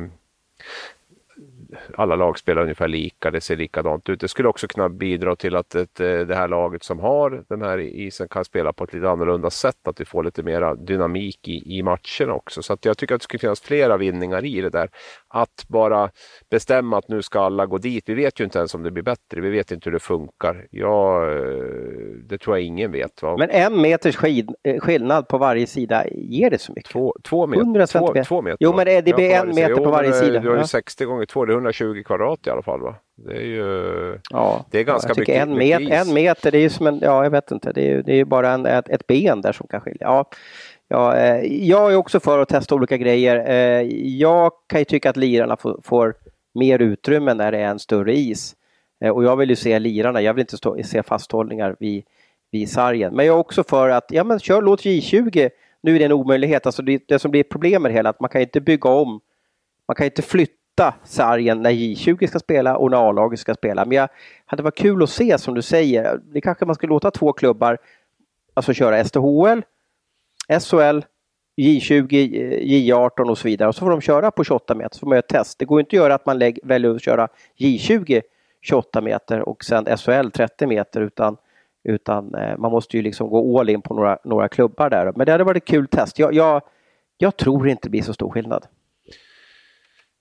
alla lag spelar ungefär lika, det ser likadant ut. Det skulle också kunna bidra till att ett, eh, det här laget som har den här isen kan spela på ett lite annorlunda sätt, att vi får lite mera dynamik i, i matchen också. Så att jag tycker att det skulle finnas flera vinningar i det där. Att bara bestämma att nu ska alla gå dit. Vi vet ju inte ens om det blir bättre. Vi vet inte hur det funkar. Ja, det tror jag ingen vet. Va?
Men en meters skid, skillnad på varje sida, ger det så mycket?
Två, två meter. 100
två, två meter. Jo, men det, blir en meter på varje sida.
Du har ju 60 gånger 2, det är 120 kvadrat i alla fall va? Det är ju
ja,
det är ganska
mycket,
en,
met, mycket en meter, det är ju som en, ja jag vet inte, det är ju det är bara en, ett, ett, ben där som kan skilja. Ja, ja, eh, jag är också för att testa olika grejer. Eh, jag kan ju tycka att lirarna får, får mer utrymme när det är en större is. Eh, och jag vill ju se lirarna, jag vill inte stå, se fasthållningar vid, vid sargen. Men jag är också för att, ja men kör, låt J20, nu är det en omöjlighet, alltså det, det som blir ett problem med det hela, att man kan inte bygga om, man kan inte flytta sargen när J20 ska spela och när A-laget ska spela. Men jag hade varit kul att se som du säger, det kanske man skulle låta två klubbar alltså köra STHL, SHL, J20, J18 och så vidare och så får de köra på 28 meter så får man göra ett test. Det går inte att göra att man lägger, väljer att köra J20 28 meter och sen SHL 30 meter utan, utan eh, man måste ju liksom gå all in på några, några klubbar där. Men det hade varit ett kul test. Jag, jag, jag tror inte det blir så stor skillnad.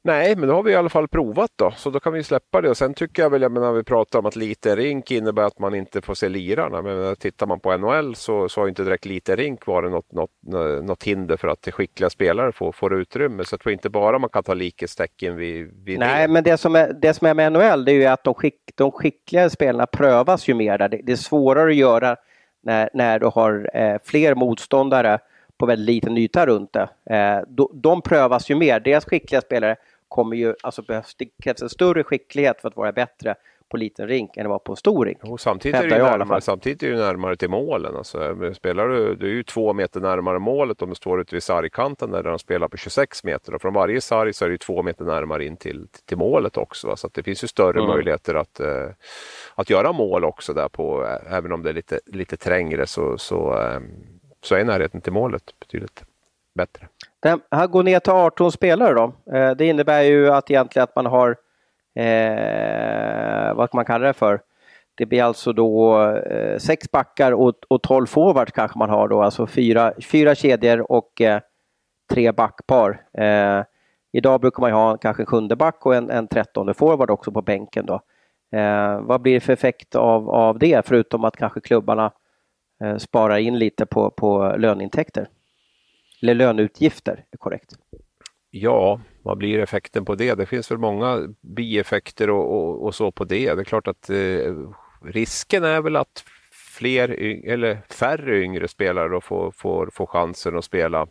Nej, men då har vi i alla fall provat då, så då kan vi släppa det. Och sen tycker jag väl, jag menar, vi pratar om att lite rink innebär att man inte får se lirarna. Men tittar man på NHL så, så har inte direkt lite rink varit något, något, något hinder för att skickliga spelare får, får utrymme. Så jag tror inte bara man kan ta likhetstecken vid, vid
Nej, det. men det som, är, det som är med NHL det är ju att de, skick, de skickliga spelarna prövas ju mer där. Det, det är svårare att göra när, när du har eh, fler motståndare på väldigt liten yta runt det. Eh, de, de prövas ju mer. Deras skickliga spelare kommer ju, alltså behövs, det krävs en större skicklighet för att vara bättre på liten rink än det var på en stor rink.
Och samtidigt, är det närmare, samtidigt är det närmare till målen. Alltså, spelar du, du är ju två meter närmare målet om du står ute vid sargkanten där de spelar på 26 meter. Och från varje sarg så är det två meter närmare in till, till målet också. Va? Så det finns ju större mm. möjligheter att, uh, att göra mål också där på, även om det är lite, lite trängre så, så, uh, så är närheten till målet betydligt bättre.
Den här går ner till 18 spelare då. Eh, det innebär ju att egentligen att man har, eh, vad man kalla det för? Det blir alltså då eh, sex backar och, och 12 forwards kanske man har då, alltså fyra, fyra kedjor och eh, tre backpar. Eh, idag brukar man ha kanske en sjunde back och en, en trettonde forward också på bänken då. Eh, vad blir det för effekt av, av det, förutom att kanske klubbarna eh, sparar in lite på, på löneintäkter? Eller löneutgifter, är korrekt.
Ja, vad blir effekten på det? Det finns väl många bieffekter och, och, och så på det. Det är klart att eh, risken är väl att fler eller färre yngre spelare då får, får, får chansen att spela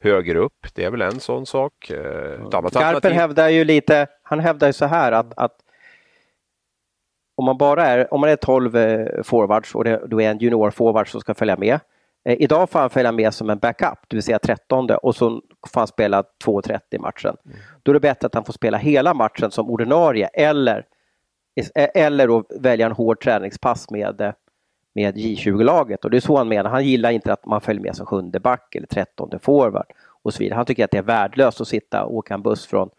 högre upp. Det är väl en sån sak.
Eh, Garpen hävdar ju lite, han hävdar ju så här att, att om man bara är, om man är 12 eh, forwards och det, då är en junior forward som ska följa med Eh, idag får han följa med som en backup, det vill säga 13 och så får han spela 2.30 i matchen. Mm. Då är det bättre att han får spela hela matchen som ordinarie eller, eh, eller då välja en hård träningspass med, eh, med J20-laget. Och det är så han menar. Han gillar inte att man följer med som sjunde back eller trettonde forward och så vidare. Han tycker att det är värdelöst att sitta och åka en buss från,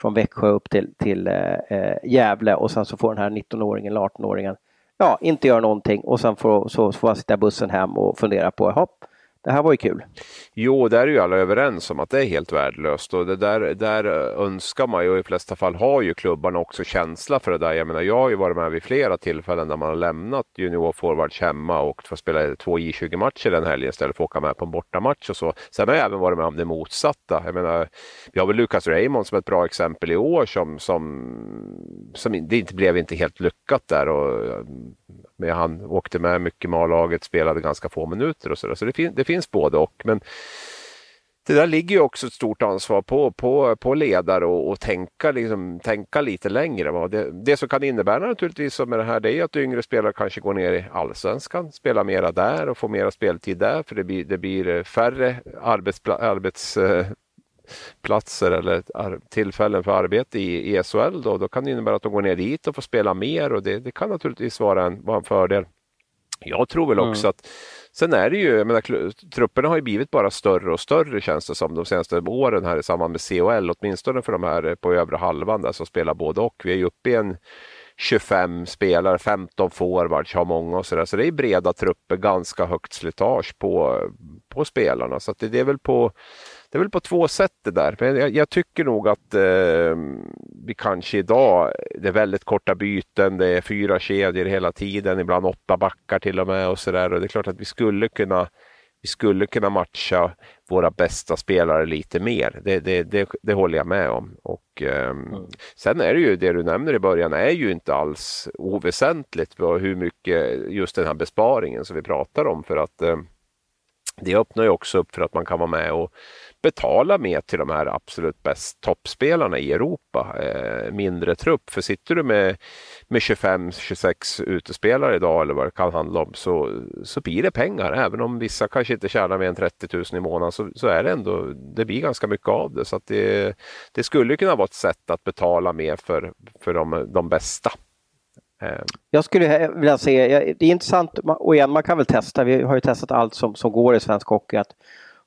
från Växjö upp till, till eh, eh, Gävle och sen så får den här 19-åringen eller 18-åringen ja, inte göra någonting och sen får, så, så får man sitta bussen hem och fundera på, hopp, det här var ju kul.
Jo, där är ju alla överens om att det är helt värdelöst och det där, där önskar man ju och i de flesta fall har ju klubbarna också känsla för det där. Jag menar, jag har ju varit med vid flera tillfällen där man har lämnat juniorforwards hemma och fått spela två J20-matcher den helgen istället för att åka med på en bortamatch och så. Sen har jag även varit med om det motsatta. Jag menar, vi har väl Lucas Raymond som ett bra exempel i år som, som, som det inte blev inte helt lyckat där och men han åkte med mycket med A-laget, spelade ganska få minuter och sådär. Så det, fin det finns både och. Men det där ligger ju också ett stort ansvar på, på, på ledare och, och tänka, liksom, tänka lite längre. Det, det som kan innebära naturligtvis med det här det är att yngre spelare kanske går ner i allsvenskan, spelar mera där och får mera speltid där för det blir, det blir färre arbetspla arbets, eh, platser eller tillfällen för arbete i, SHL då, då kan det innebära att de går ner dit och får spela mer och det, det kan naturligtvis vara en, vara en fördel. Jag tror väl också mm. att Sen är det ju, jag menar, trupperna har ju blivit bara större och större känns det som de senaste åren här i samband med COL, åtminstone för de här på övre halvan där som spelar både och. Vi är ju uppe i en 25 spelare, 15 forwards har många och sådär. Så det är breda trupper, ganska högt slitage på, på spelarna. Så det, är väl på det är väl på två sätt det där. Men jag, jag tycker nog att eh, vi kanske idag, det är väldigt korta byten, det är fyra kedjor hela tiden, ibland åtta backar till och med och sådär. Och det är klart att vi skulle kunna vi skulle kunna matcha våra bästa spelare lite mer. Det, det, det, det håller jag med om. Och, eh, mm. Sen är det ju det du nämner i början är ju inte alls oväsentligt hur mycket just den här besparingen som vi pratar om för att eh, det öppnar ju också upp för att man kan vara med och betala mer till de här absolut bäst toppspelarna i Europa. Eh, mindre trupp, för sitter du med, med 25-26 utespelare idag eller vad det kan handla om så, så blir det pengar. Även om vissa kanske inte tjänar mer än 30 000 i månaden så, så är det ändå, det blir ganska mycket av det. Så att det, det skulle kunna vara ett sätt att betala mer för, för de, de bästa.
Eh. Jag skulle vilja se, det är intressant och igen man kan väl testa, vi har ju testat allt som, som går i svensk hockey. Att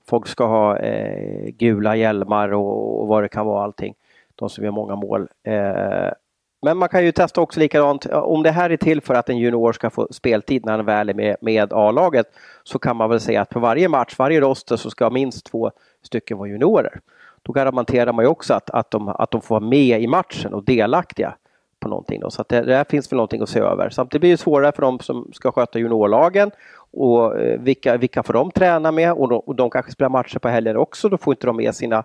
folk ska ha eh, gula hjälmar och, och, vad det kan vara allting. De som gör många mål. Eh, men man kan ju testa också likadant. Om det här är till för att en junior ska få speltid när han väl är med, med A-laget så kan man väl säga att på varje match, varje roster så ska minst två stycken vara juniorer. Då garanterar man ju också att, att, de, att de får vara med i matchen och delaktiga på någonting. Då. Så att det, där finns väl någonting att se över. Samtidigt blir det svårare för de som ska sköta juniorlagen och eh, vilka, vilka får de träna med och de, och de kanske spelar matcher på helger också. Då får inte de med sina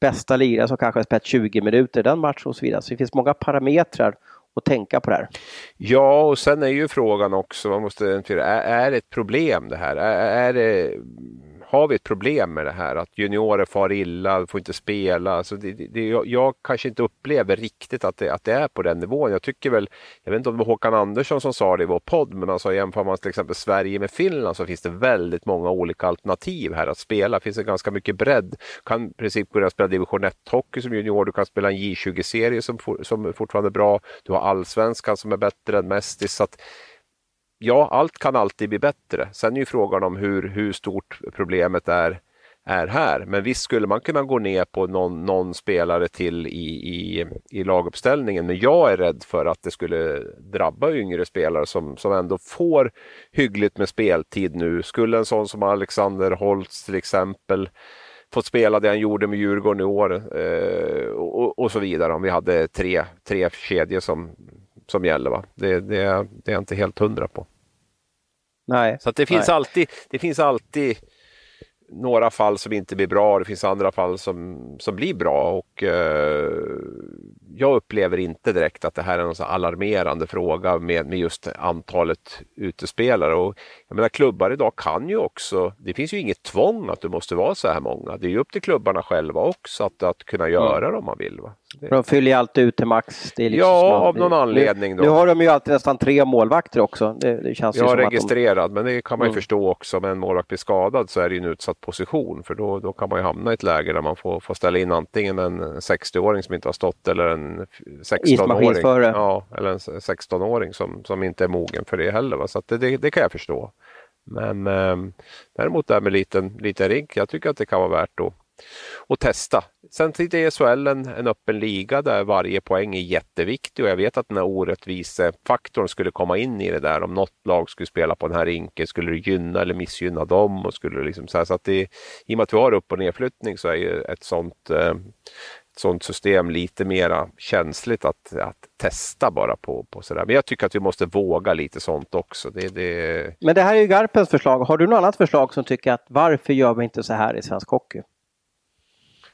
bästa lirare som kanske har spelat 20 minuter den matchen och så vidare. Så det finns många parametrar att tänka på det här.
Ja, och sen är ju frågan också, man måste, är, är det ett problem det här? Är, är det har vi ett problem med det här att juniorer far illa, får inte spela. Så det, det, jag, jag, kanske inte upplever riktigt att det, att det är på den nivån. Jag tycker väl, jag vet inte om det var Håkan Andersson som sa det i vår podd, men alltså jämför man till exempel Sverige med Finland så finns det väldigt många olika alternativ här att spela. Det finns det ganska mycket bredd. Du kan i princip börja spela division 1-hockey som junior, du kan spela en J20-serie som, som är fortfarande bra. Du har allsvenskan som är bättre än Mestis. Så att, ja, allt kan alltid bli bättre. Sen är ju frågan om hur, hur stort problemet är, är här. Men visst skulle man kunna gå ner på någon, någon spelare till i, i, i laguppställningen. Men jag är rädd för att det skulle drabba yngre spelare som, som ändå får hyggligt med speltid nu. Skulle en sån som Alexander Holtz till exempel fått spela det han gjorde med Djurgården i år eh, och, och, så vidare. Om vi hade tre, tre kedjor som, som gäller. Va? Det, det, det är jag inte helt hundra på.
Nej.
Så det finns,
nej.
alltid, det finns alltid några fall som inte blir bra, det finns andra fall som, som blir bra och eh, jag upplever inte direkt att det här är en alarmerande fråga med, med just antalet utespelare. Och, jag menar klubbar idag kan ju också, det finns ju inget tvång att du måste vara så här många. Det är ju upp till klubbarna själva också att, att kunna göra mm. det om man vill. Va?
Det... De fyller ju alltid ut till max.
Liksom ja, av någon anledning. Då.
Nu har de ju alltid nästan tre målvakter också. Det, det känns
ja,
ju
registrerad,
de...
men det kan man ju mm. förstå också. Om en målvakt blir skadad så är det en utsatt position för då, då kan man ju hamna i ett läge där man får, får ställa in antingen en 60-åring som inte har stått eller en 16-åring. Ja, eller en 16-åring som, som inte är mogen för det heller. Va? Så det, det, det, kan jag förstå. Men eh, däremot det här med liten, liten rink, jag tycker att det kan vara värt att och testa. Sen är SHL en, en öppen liga där varje poäng är jätteviktig och jag vet att den här orättvisefaktorn skulle komma in i det där. Om något lag skulle spela på den här rinken, skulle det gynna eller missgynna dem? Och skulle liksom så, här, så att det, I och med att vi har upp och nedflyttning så är ju ett sånt, eh, ett sånt system lite mera känsligt att, att testa bara på, på sådär. Men jag tycker att vi måste våga lite sånt också. Det, det...
Men det här är ju Garpens förslag. Har du något annat förslag som tycker att varför gör vi inte så här i svensk hockey?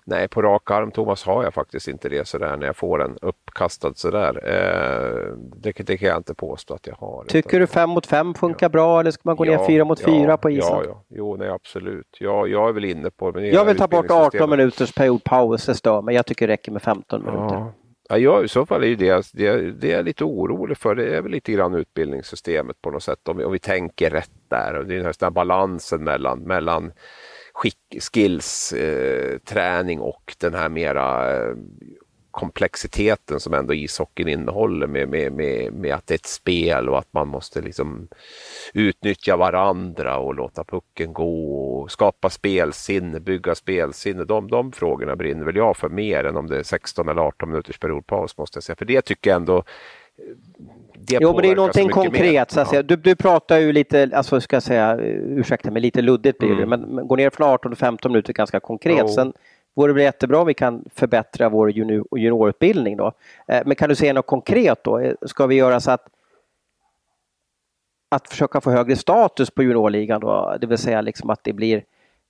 Nej, på rak arm Thomas har jag faktiskt inte det sådär när jag får den uppkastad sådär. Eh, det, det kan jag inte påstå att jag har.
Tycker du fem mot fem funkar ja. bra eller ska man gå ja, ner fyra mot ja, fyra på isen?
Ja, ja. Jo, nej absolut. Ja, jag är väl inne på
det. Jag vill ta bort 18 minuters periodpaus, det stör mig. Jag tycker det räcker med 15 minuter.
Ja, jag, I så fall är det, det, det är jag lite orolig för. Det är väl lite grann utbildningssystemet på något sätt. Om vi, om vi tänker rätt där. Och det är den här balansen mellan, mellan skick, skills, eh, träning och den här mera eh, komplexiteten som ändå ishockeyn innehåller med, med, med, med att det är ett spel och att man måste liksom utnyttja varandra och låta pucken gå och skapa spelsinne, bygga spelsinne. De, de frågorna brinner väl jag för mer än om det är 16 eller 18 minuters periodpaus måste jag säga. För det tycker jag ändå
det jo, men det är någonting konkret. Så ja. du, du pratar ju lite, alltså ska jag säga, ursäkta mig, lite luddigt blir det, mm. men, men gå ner från 18 till 15 minuter ganska konkret. Jo. Sen vore det jättebra om vi kan förbättra vår junior, juniorutbildning då. Eh, men kan du säga något konkret då? Eh, ska vi göra så att att försöka få högre status på juniorligan då, det vill säga liksom att det blir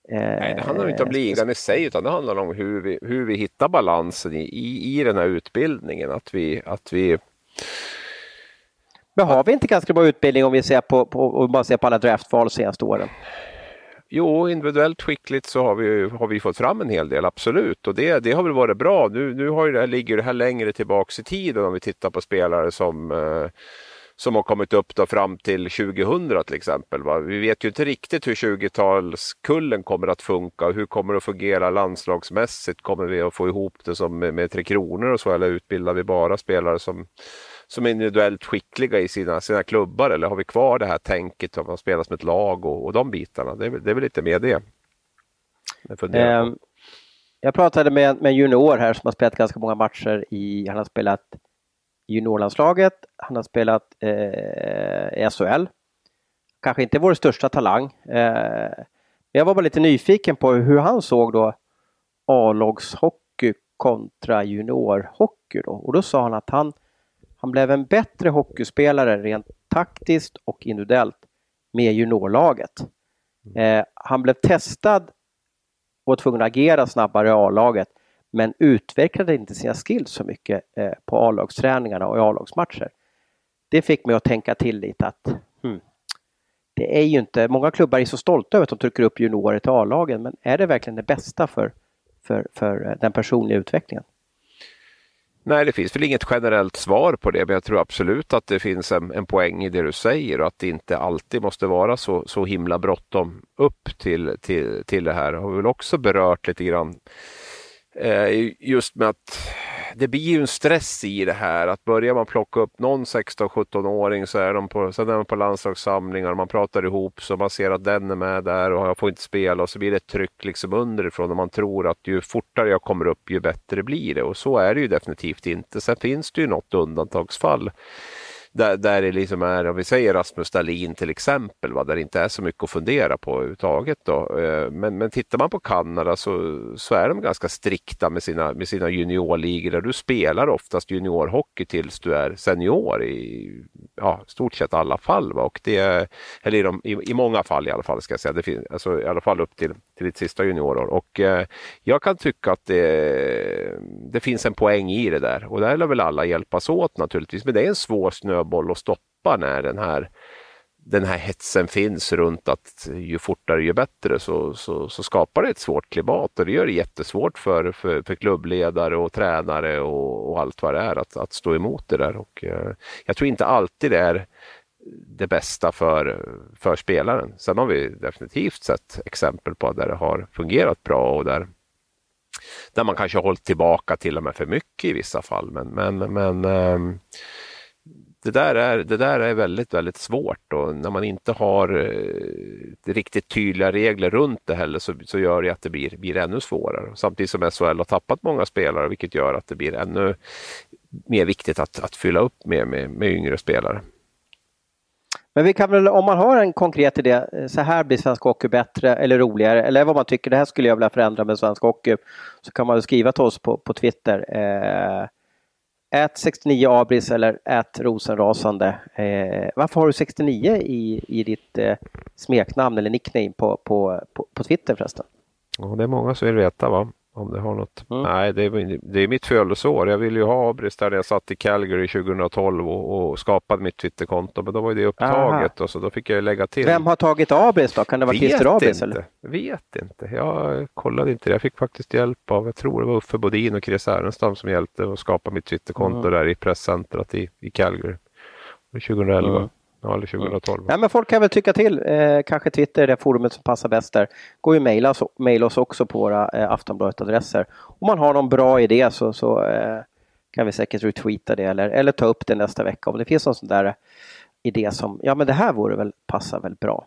Eh, Nej, det handlar inte om ligan i sig utan det handlar om hur vi, hur vi hittar balansen i, i, i den här utbildningen. Att vi, att vi
men har vi inte ganska bra utbildning om vi ser på, på, om man ser på alla draftval de senaste åren?
Jo, individuellt skickligt så har vi, har vi fått fram en hel del, absolut. Och det, det har väl varit bra. Nu, nu har det här, ligger det här längre tillbaks i tiden om vi tittar på spelare som eh, som har kommit upp då fram till 2000 till exempel. Va? Vi vet ju inte riktigt hur 20-talskullen kommer att funka hur kommer det att fungera landslagsmässigt. Kommer vi att få ihop det som med, med Tre Kronor och så eller utbildar vi bara spelare som som är individuellt skickliga i sina, sina klubbar eller har vi kvar det här tänket att man spelar som ett lag och, och de bitarna? Det är, det är väl lite mer det.
Jag ehm, pratade med, med junior här som har spelat ganska många matcher i, han har spelat juniorlandslaget, han har spelat eh, i SHL. Kanske inte vår största talang. Eh, jag var bara lite nyfiken på hur han såg då A-lagshockey kontra juniorhockey då. Och då sa han att han han blev en bättre hockeyspelare rent taktiskt och individuellt med juniorlaget. Mm. Eh, han blev testad och var tvungen att agera snabbare i A-laget men utvecklade inte sina skills så mycket eh, på A-lagsträningarna och i A-lagsmatcher. Det fick mig att tänka till lite att hmm, det är ju inte, många klubbar är så stolta över att de trycker upp juniorer till A-lagen men är det verkligen det bästa för, för, för eh, den personliga utvecklingen?
Nej, det finns väl inget generellt svar på det, men jag tror absolut att det finns en, en poäng i det du säger och att det inte alltid måste vara så, så himla bråttom upp till, till, till det här. Jag har väl också berört lite grann eh, just med att det blir ju en stress i det här. Att börjar man plocka upp någon 16-17-åring så är de på, sen är de på landslagssamlingar och man pratar ihop så man ser att den är med där och jag får inte spela och så blir det ett tryck liksom underifrån och man tror att ju fortare jag kommer upp ju bättre blir det. Och så är det ju definitivt inte. Sen finns det ju något undantagsfall där, där det liksom är, om vi säger Rasmus Dahlin till exempel, va, där det inte är så mycket att fundera på överhuvudtaget. Då. Eh, men, men tittar man på Kanada så, så är de ganska strikta med sina, med sina juniorligor. Där du spelar oftast juniorhockey tills du är senior i ja, stort sett alla fall. Va? Och det, eller i, de, i, i många fall i alla fall, ska jag säga. Det finns, alltså, I alla fall upp till, till ditt sista juniorår. Och eh, jag kan tycka att det, det finns en poäng i det där. Och där lär väl alla hjälpas åt naturligtvis. Men det är en svår snöboll att stoppa när den här, den här hetsen finns runt att ju fortare ju bättre så, så, så skapar det ett svårt klimat och det gör det jättesvårt för, för, för klubbledare och tränare och, och, allt vad det är att, att stå emot det där. Och, eh, jag tror inte alltid det är det bästa för, för spelaren. Sen har vi definitivt sett exempel på där det har fungerat bra och där, där man kanske har hållit tillbaka till och med för mycket i vissa fall. Men, men, men eh, det där, är, det där är väldigt, väldigt svårt och när man inte har eh, riktigt tydliga regler runt det heller så, så gör det att det blir, blir ännu svårare. Samtidigt som SHL har tappat många spelare vilket gör att det blir ännu mer viktigt att, att fylla upp med, med, med yngre spelare.
Men vi kan väl, om man har en konkret idé, eh, så här blir svensk hockey bättre eller roligare, eller vad man tycker, det här skulle jag vilja förändra med svensk hockey, så kan man skriva till oss på, på Twitter. Eh, ät 69 abris eller ät rosenrasande. Eh, varför har du 69 i, i ditt eh, smeknamn eller nickname på, på, på, på Twitter förresten?
Ja, det är många som vill veta va? Om det har något. Mm. Nej, det är, det är mitt födelseår. Jag ville ju ha Abris där jag satt i Calgary 2012 och, och skapade mitt Twitterkonto. Men då var det upptaget och så då fick jag lägga till.
Vem har tagit Abris då? Kan det vara Christer Abris?
Inte. Vet inte. Jag kollade inte. Jag fick faktiskt hjälp av, jag tror det var Uffe Bodin och Chris Ärenstam som hjälpte att skapa mitt Twitterkonto mm. där i presscentret i, i Calgary. 2011. Mm. Ja, eller 2012.
Ja, men folk kan väl tycka till. Eh, kanske Twitter är det forumet som passar bäst där. Gå ju mejla oss, mejla oss också på våra eh, Aftonbladet-adresser. Om man har någon bra idé så, så eh, kan vi säkert retweeta det eller, eller ta upp det nästa vecka om det finns någon sån där idé som, ja men det här vore väl, passar väl bra.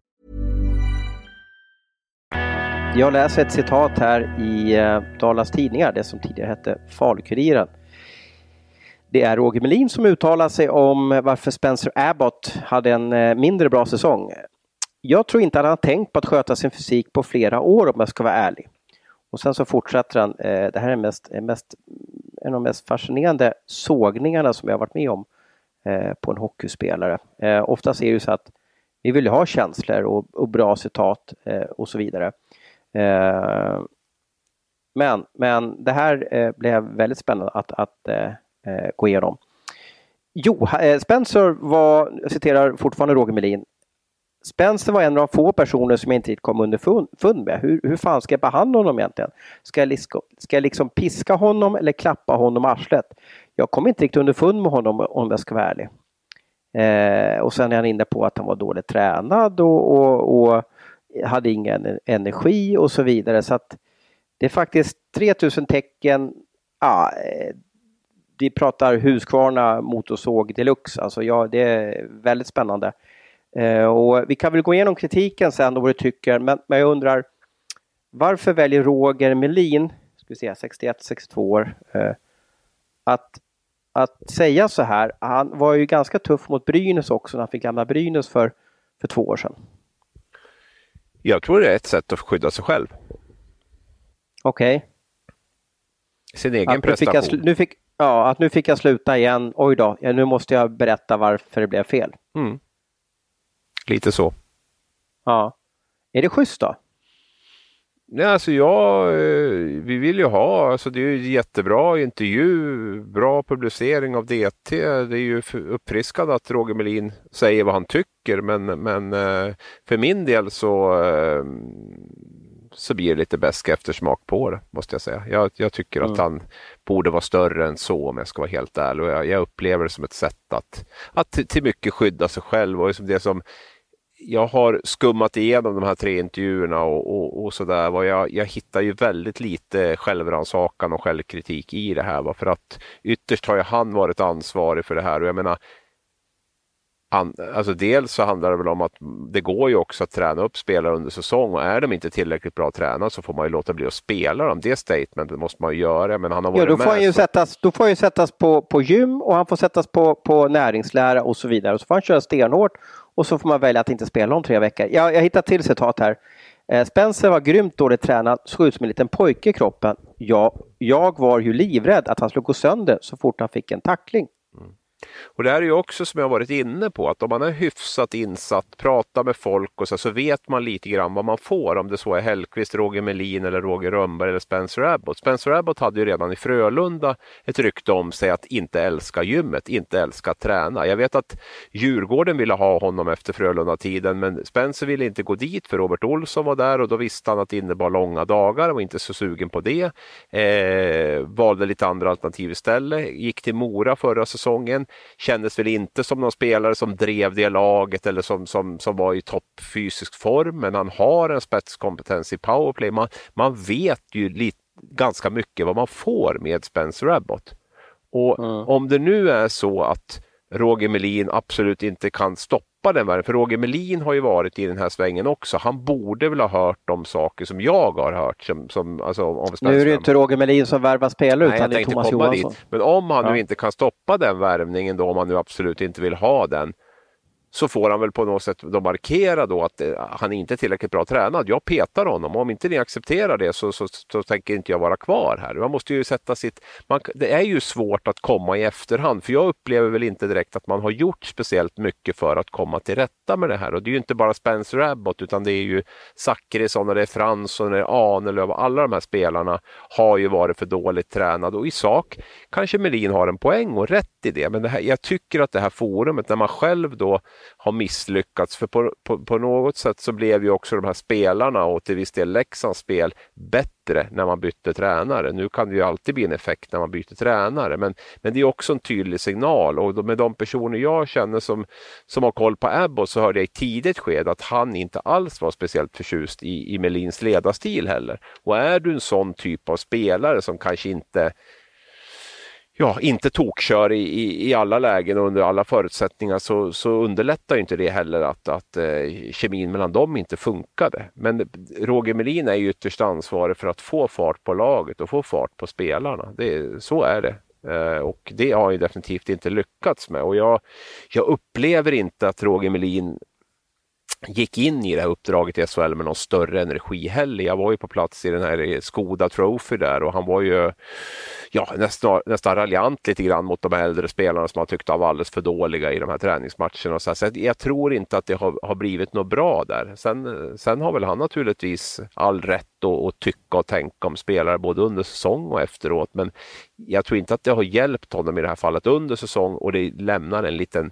Jag läser ett citat här i eh, Dalas Tidningar, det som tidigare hette Falukuriren. Det är Roger Melin som uttalar sig om varför Spencer Abbott hade en eh, mindre bra säsong. Jag tror inte han har tänkt på att sköta sin fysik på flera år om jag ska vara ärlig. Och sen så fortsätter han, eh, det här är mest, mest, en av de mest fascinerande sågningarna som jag varit med om på en hockeyspelare. oftast är det ju så att vi vill ha känslor och, och bra citat och så vidare. Eh, men, men det här eh, blev väldigt spännande att, att eh, eh gå igenom. Jo, Spencer var, jag citerar fortfarande Roger Melin, Spencer var en av få personer som jag inte kom underfund med. Hur, hur fan ska jag behandla honom egentligen? Ska jag, liksom, ska jag liksom piska honom eller klappa honom arslet? Jag kom inte riktigt underfund med honom om jag ska vara ärlig. Eh, och sen är han inne på att han var dåligt tränad och, och, och hade ingen energi och så vidare. Så att det är faktiskt 3000 tecken. Ja, eh, vi pratar Husqvarna motorsåg deluxe. Alltså ja, det är väldigt spännande. Eh, och vi kan väl gå igenom kritiken sen och vad du tycker. Men, men jag undrar varför väljer Roger Melin, ska vi se, 61-62 år, eh, att, att säga så här. Han var ju ganska tuff mot Brynäs också när han fick lämna Brynäs för, för två år sedan.
Jag tror det är ett sätt att skydda sig själv.
Okej. Okay.
Sin egen att prestation.
Nu fick, jag, nu fick, ja, att nu fick jag sluta igen. Oj då, ja, nu måste jag berätta varför det blev fel.
Mm. Lite så.
Ja. Är det schysst då?
Nej, alltså jag, eh, vi vill ju ha, alltså det är ju jättebra intervju, bra publicering av DT. Det är ju uppfriskande att Roger Melin säger vad han tycker men, men eh, för min del så, eh, så blir det lite bäsk eftersmak på det måste jag säga. Jag, jag tycker mm. att han borde vara större än så om jag ska vara helt ärlig. Jag, jag upplever det som ett sätt att, att till mycket skydda sig själv och det som jag har skummat igenom de här tre intervjuerna och, och, och sådär. Jag, jag hittar ju väldigt lite självrannsakan och självkritik i det här. För att ytterst har ju han varit ansvarig för det här och jag menar an, alltså dels så handlar det väl om att det går ju också att träna upp spelare under säsong och är de inte tillräckligt bra tränade så får man ju låta bli att spela dem. Det statementet måste man ju göra. Men han har varit
ja, då, får
han
ju sättas, då får han ju sättas på, på gym och han får sättas på, på näringslära och så vidare. Och så får han köra stenhårt och så får man välja att inte spela om tre veckor. Jag, jag hittar till citat här. Eh, Spencer var grymt dåligt tränad, såg ut som en liten pojke i kroppen. Ja, jag var ju livrädd att han skulle gå sönder så fort han fick en tackling.
Och det här är ju också som jag varit inne på att om man är hyfsat insatt, pratar med folk och så, så vet man lite grann vad man får om det så är Hellqvist, Roger Melin eller Roger Rönnberg eller Spencer Abbott. Spencer Abbott hade ju redan i Frölunda ett rykte om sig att inte älska gymmet, inte älska att träna. Jag vet att Djurgården ville ha honom efter Frölunda-tiden men Spencer ville inte gå dit för Robert Olsson var där och då visste han att det innebar långa dagar och var inte så sugen på det. Eh, valde lite andra alternativ istället, gick till Mora förra säsongen kändes väl inte som någon spelare som drev det laget eller som, som, som var i toppfysisk form, men han har en spetskompetens i powerplay. Man, man vet ju lite, ganska mycket vad man får med Spencer Abbott. Och mm. om det nu är så att Roger Melin absolut inte kan stoppa stoppa den världen. För Roger Melin har ju varit i den här svängen också. Han borde väl ha hört de saker som jag har hört. Som, som, alltså, om
nu är det inte Roger Melin som värvar spelare utan det är Thomas Johansson. Dit.
Men om han ja. nu inte kan stoppa den värvningen då, om han nu absolut inte vill ha den så får han väl på något sätt då markera då att eh, han han inte är tillräckligt bra tränad. Jag petar honom och om inte ni accepterar det så, så, så tänker inte jag vara kvar här. Man måste ju sätta sitt... Man, det är ju svårt att komma i efterhand för jag upplever väl inte direkt att man har gjort speciellt mycket för att komma till rätta med det här. Och det är ju inte bara Spencer Abbott utan det är ju Zachrisson och det är Fransson och det är Ahnelöv. Alla de här spelarna har ju varit för dåligt tränade och i sak kanske Melin har en poäng och rätt i det. Men det här, jag tycker att det här forumet när man själv då har misslyckats. För på, på, på, något sätt så blev ju också de här spelarna och till viss del Leksands spel bättre när man bytte tränare. Nu kan det ju alltid bli en effekt när man byter tränare men, men det är också en tydlig signal och med de personer jag känner som, som har koll på Abbott så hörde jag i tidigt skede att han inte alls var speciellt förtjust i, i Melins ledarstil heller. Och är du en sån typ av spelare som kanske inte ja, inte tokkör i, i, i, alla lägen och under alla förutsättningar så, så underlättar inte det heller att, att eh, kemin mellan dem inte funkade. Men Roger Melin är ju ytterst ansvarig för att få fart på laget och få fart på spelarna. Det, så är det. Eh, och det har han definitivt inte lyckats med och jag, jag upplever inte att Roger Melin gick in i det här uppdraget i SHL med någon större energi heller. Jag var ju på plats i den här eh, Skoda Trophy där och han var ju ja, nästan, nästan raljant lite grann mot de äldre spelarna som han tyckte var alldeles för dåliga i de här träningsmatcherna. Så, så jag tror inte att det har, har blivit något bra där. Sen, sen har väl han naturligtvis all rätt att, att tycka och tänka om spelare både under säsong och efteråt. Men jag tror inte att det har hjälpt honom i det här fallet under säsong och det lämnar en liten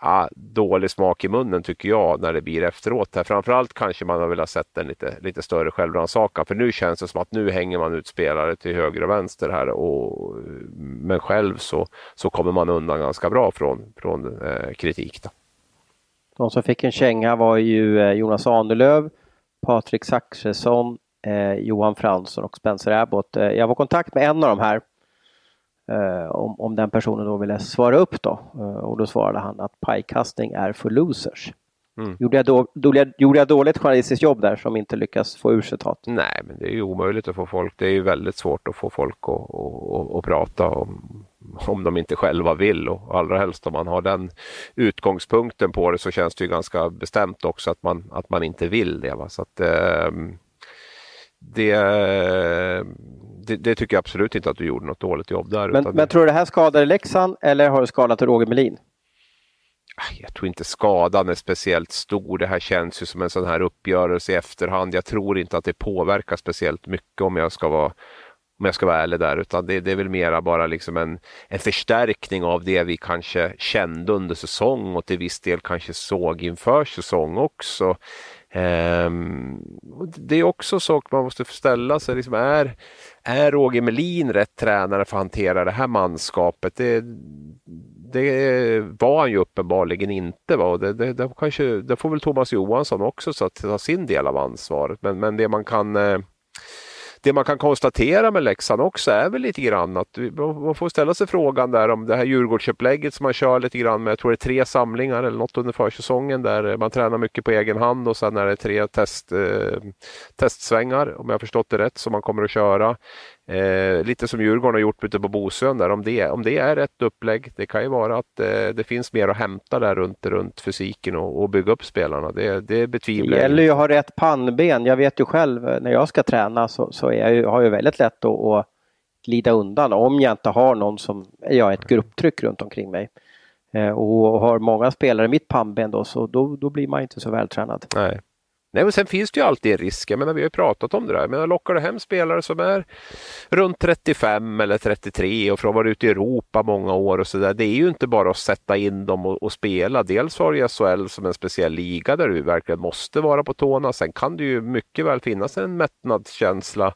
ja, dålig smak i munnen tycker jag när det blir efteråt. Här. Framförallt kanske man har velat sett en lite, lite större självrannsakan för nu känns det som att nu hänger man ut spelare till höger och vänster här och, men själv så, så kommer man undan ganska bra från, från eh, kritik. Då.
De som fick en känga var ju eh, Jonas Ahnelöv, Patrik Saxesson, eh, Johan Fransson och Spencer Abbott. Eh, jag var i kontakt med en av de här om, om den personen då ville svara upp då. Eh, och då svarade han att pajkastning är för losers. Mm. Gjorde, jag då, då, gjorde jag dåligt journalistiskt jobb där som inte lyckas få ur citat?
Nej, men det är ju omöjligt att få folk. Det är ju väldigt svårt att få folk att, att, att prata om, om de inte själva vill och allra helst om man har den utgångspunkten på det så känns det ju ganska bestämt också att man, att man inte vill det. Va? Så att, eh, det, det, det, tycker jag absolut inte att du gjorde något dåligt jobb där.
Men, men tror du det här skadade Leksand eller har det skadat Roger Melin?
Ah, jag tror inte skadan är speciellt stor. Det här känns ju som en sån här uppgörelse i efterhand. Jag tror inte att det påverkar speciellt mycket om jag ska vara om jag ska vara ärlig där, utan det, det är väl mera bara liksom en, en förstärkning av det vi kanske kände under säsong och till viss del kanske såg inför säsong också. Ehm, det är också så man måste ställa sig. Liksom är, är Roger Melin rätt tränare för att hantera det här manskapet? Det, det var han ju uppenbarligen inte. Va? Det, det, det, kanske, det får väl Thomas Johansson också så att ta sin del av ansvaret. Men, men det man kan eh, det man kan konstatera med Leksand också är väl lite grann att man får ställa sig frågan där om det här Djurgårdsupplägget som man kör lite grann med, jag tror det är tre samlingar eller något under försäsongen där man tränar mycket på egen hand och sen är det tre test, eh, testsvängar om jag förstått det rätt som man kommer att köra. Eh, lite som Djurgården har gjort ute på Bosön där. Om det, om det är rätt upplägg, det kan ju vara att eh, det finns mer att hämta där runt, runt fysiken och, och bygga upp spelarna. Det, det betvivlar
jag. Det gäller ju att ha rätt pannben. Jag vet ju själv eh, när jag ska träna så, så är jag, har jag väldigt lätt att, att glida undan om jag inte har någon som, ja ett grupptryck runt omkring mig. Eh, och har många spelare i mitt pannben då så då, då blir man inte så vältränad.
Nej. Nej, men sen finns det ju alltid en risk. Jag menar, vi har ju pratat om det där. Men lockar du hem spelare som är runt 35 eller 33 och från varit ute i Europa många år och så där. Det är ju inte bara att sätta in dem och, och spela. Dels har du SHL som en speciell liga där du verkligen måste vara på tårna. Sen kan det ju mycket väl finnas en mättnadskänsla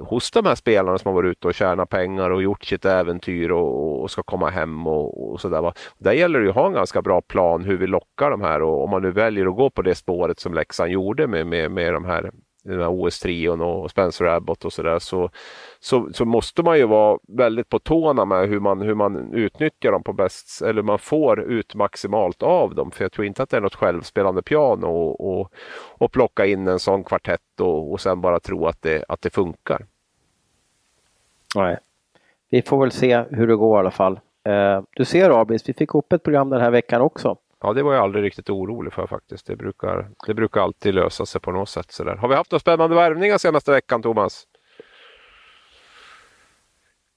hos de här spelarna som har varit ute och tjänat pengar och gjort sitt äventyr och, och ska komma hem och, och sådär. Där gäller det ju att ha en ganska bra plan hur vi lockar de här och om man nu väljer att gå på det spåret som Leksand gjorde med, med, med de här den här OS-trion och Spencer Abbott och sådär så, så, så, måste man ju vara väldigt på tårna med hur man, hur man utnyttjar dem på bäst, eller hur man får ut maximalt av dem. För jag tror inte att det är något självspelande piano och, och, och plocka in en sån kvartett och, och sen bara tro att det, att det funkar.
Nej, vi får väl se hur det går i alla fall. Eh, du ser Abis, vi fick upp ett program den här veckan också.
Ja, det var jag aldrig riktigt orolig för faktiskt. Det brukar, det brukar alltid lösa sig på något sätt. Så där. Har vi haft några spännande värvningar senaste veckan, Thomas?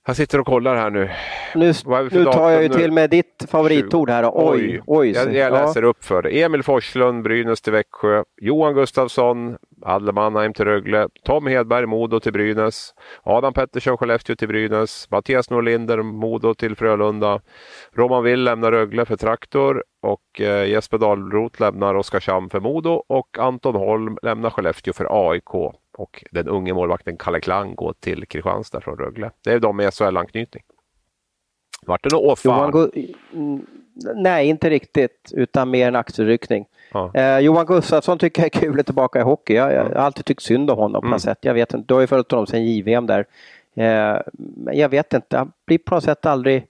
Jag sitter och kollar här nu.
Nu, nu tar jag ju till med ditt favoritord här. Oj, oj.
Jag, jag läser ja. upp för dig. Emil Forslund, Brynäs till Växjö. Johan Gustafsson, Adler Mannheim till Rögle. Tom Hedberg, Modo till Brynäs. Adam Pettersson, Skellefteå till Brynäs. Mattias Norlinder, Modo till Frölunda. Roman Will lämnar Rögle för Traktor och eh, Jesper Dahlroth lämnar Oskarshamn för Modo och Anton Holm lämnar Skellefteå för AIK och den unge målvakten Kalle Klang går till Kristianstad från Rögle. Det är de med SHL-anknytning. Vart det något åfall?
Mm, nej, inte riktigt, utan mer en axelryckning. Ja. Eh, Johan Gustafsson tycker jag är kul att tillbaka i hockey. Jag, jag, har alltid tyckt synd om honom på något mm. sätt. Jag vet inte, du har ju följt honom sedan JVM där. Eh, jag vet inte, han blir på något sätt aldrig...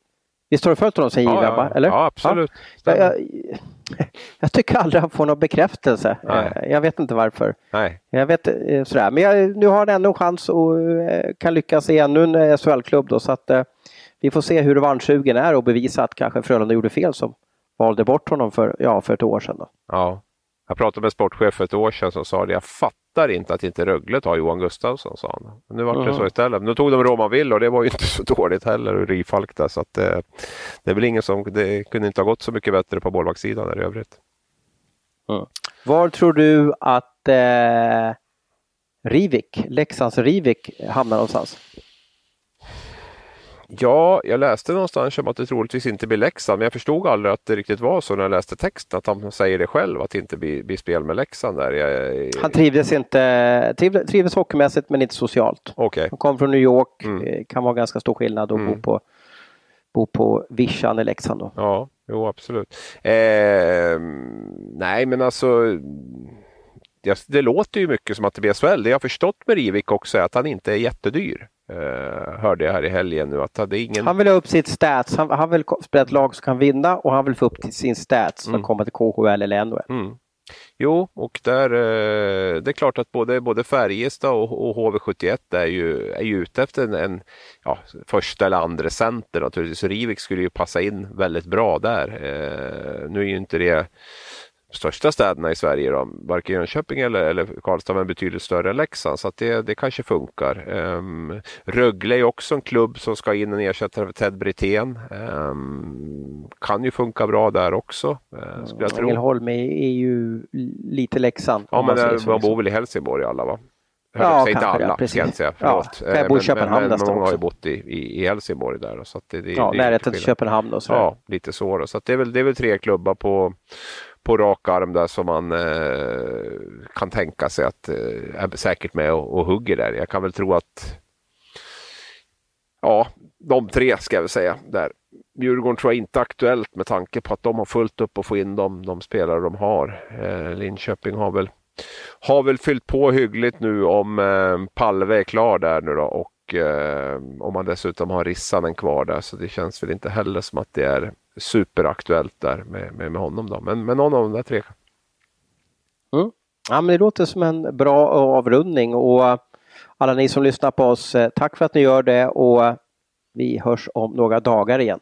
Visst har du följt honom sedan JVM?
Ja,
eller?
ja absolut.
Ja. Jag, jag, tycker aldrig han får någon bekräftelse. Nej. Eh, jag vet inte varför.
Nej.
Jag vet eh, sådär. Men jag, nu har han ändå en chans och eh, kan lyckas i ännu en SHL-klubb då. Så att, vi får se hur revanschsugen är och bevisa att kanske Frölunda gjorde fel som valde bort honom för, ja, för ett år sedan. Då.
Ja, jag pratade med sportchef för ett år sedan som sa det. Jag fattar inte att inte Rögle tar Johan Gustafsson, sa han. Men nu var det mm. så istället. Nu tog de Roman Will och det var ju inte så dåligt heller, och Rifalk där. Så att det, det är väl ingen som, det kunde inte ha gått så mycket bättre på målvaktssidan där i övrigt.
Mm. Var tror du att eh, Rivik, Leksands Rivik hamnar någonstans?
Ja, jag läste någonstans om att det troligtvis inte blir Leksand, men jag förstod aldrig att det riktigt var så när jag läste texten, att han säger det själv, att det inte blir, blir spel med Leksand där. Jag,
han trivdes inte, trivdes, trivdes hockeymässigt men inte socialt.
Okay.
Han kom från New York, mm. Eh, kan vara ganska stor skillnad att mm. bo på bo på vischan i Leksand då.
Ja, jo absolut. Eh, nej men alltså det låter ju mycket som att det blir SHL. Det jag har förstått med Rivik också är att han inte är jättedyr. Uh, hörde jag här i helgen nu. Att det ingen...
Han vill ha upp sitt stats. Han, han vill spela ett lag som kan vinna och han vill få upp till sin stats mm. för att komma till KHL eller NHL.
Mm. Jo, och där, uh, det är klart att både, både Färjestad och, och HV71 är ju, är ju ute efter en, en ja, första eller andra center naturligtvis. Så Rivik skulle ju passa in väldigt bra där. Uh, nu är ju inte det största städerna i Sverige, då, varken Jönköping eller, eller Karlstad, men betydligt större än Leksand. Så det, det kanske funkar. Um, Rögle är också en klubb som ska in en ersättare för Ted Brithén. Um, kan ju funka bra där också. Uh,
skulle jag tro. Ängelholm är, ju lite Leksand.
Ja, men man, man bor väl i Helsingborg alla va?
Ja,
inte alla, ja, precis. jag säga. Förlåt.
Ja, jag bor i Köpenhamn
men, men många har ju bott i, i, i Helsingborg där. Så det, det,
ja, närheten till Köpenhamn och så.
Ja, lite så. Då. Så det, är väl, det är väl tre klubbar på på rak arm där som man eh, kan tänka sig att eh, är säkert med och, och hugger där. Jag kan väl tro att ja, de tre ska jag väl säga där. Djurgården tror jag inte är aktuellt med tanke på att de har fullt upp att få in de, de spelare de har. Eh, Linköping har väl, har väl fyllt på hyggligt nu om eh, Palve är klar där nu då och eh, om man dessutom har Rissanen kvar där så det känns väl inte heller som att det är superaktuellt där med, med, med honom. Då. Men, men någon av de där tre.
Mm. Ja, men det låter som en bra avrundning och eh, alla ni som lyssnar på oss, eh, tack för att ni gör det och eh, vi hörs om några dagar igen.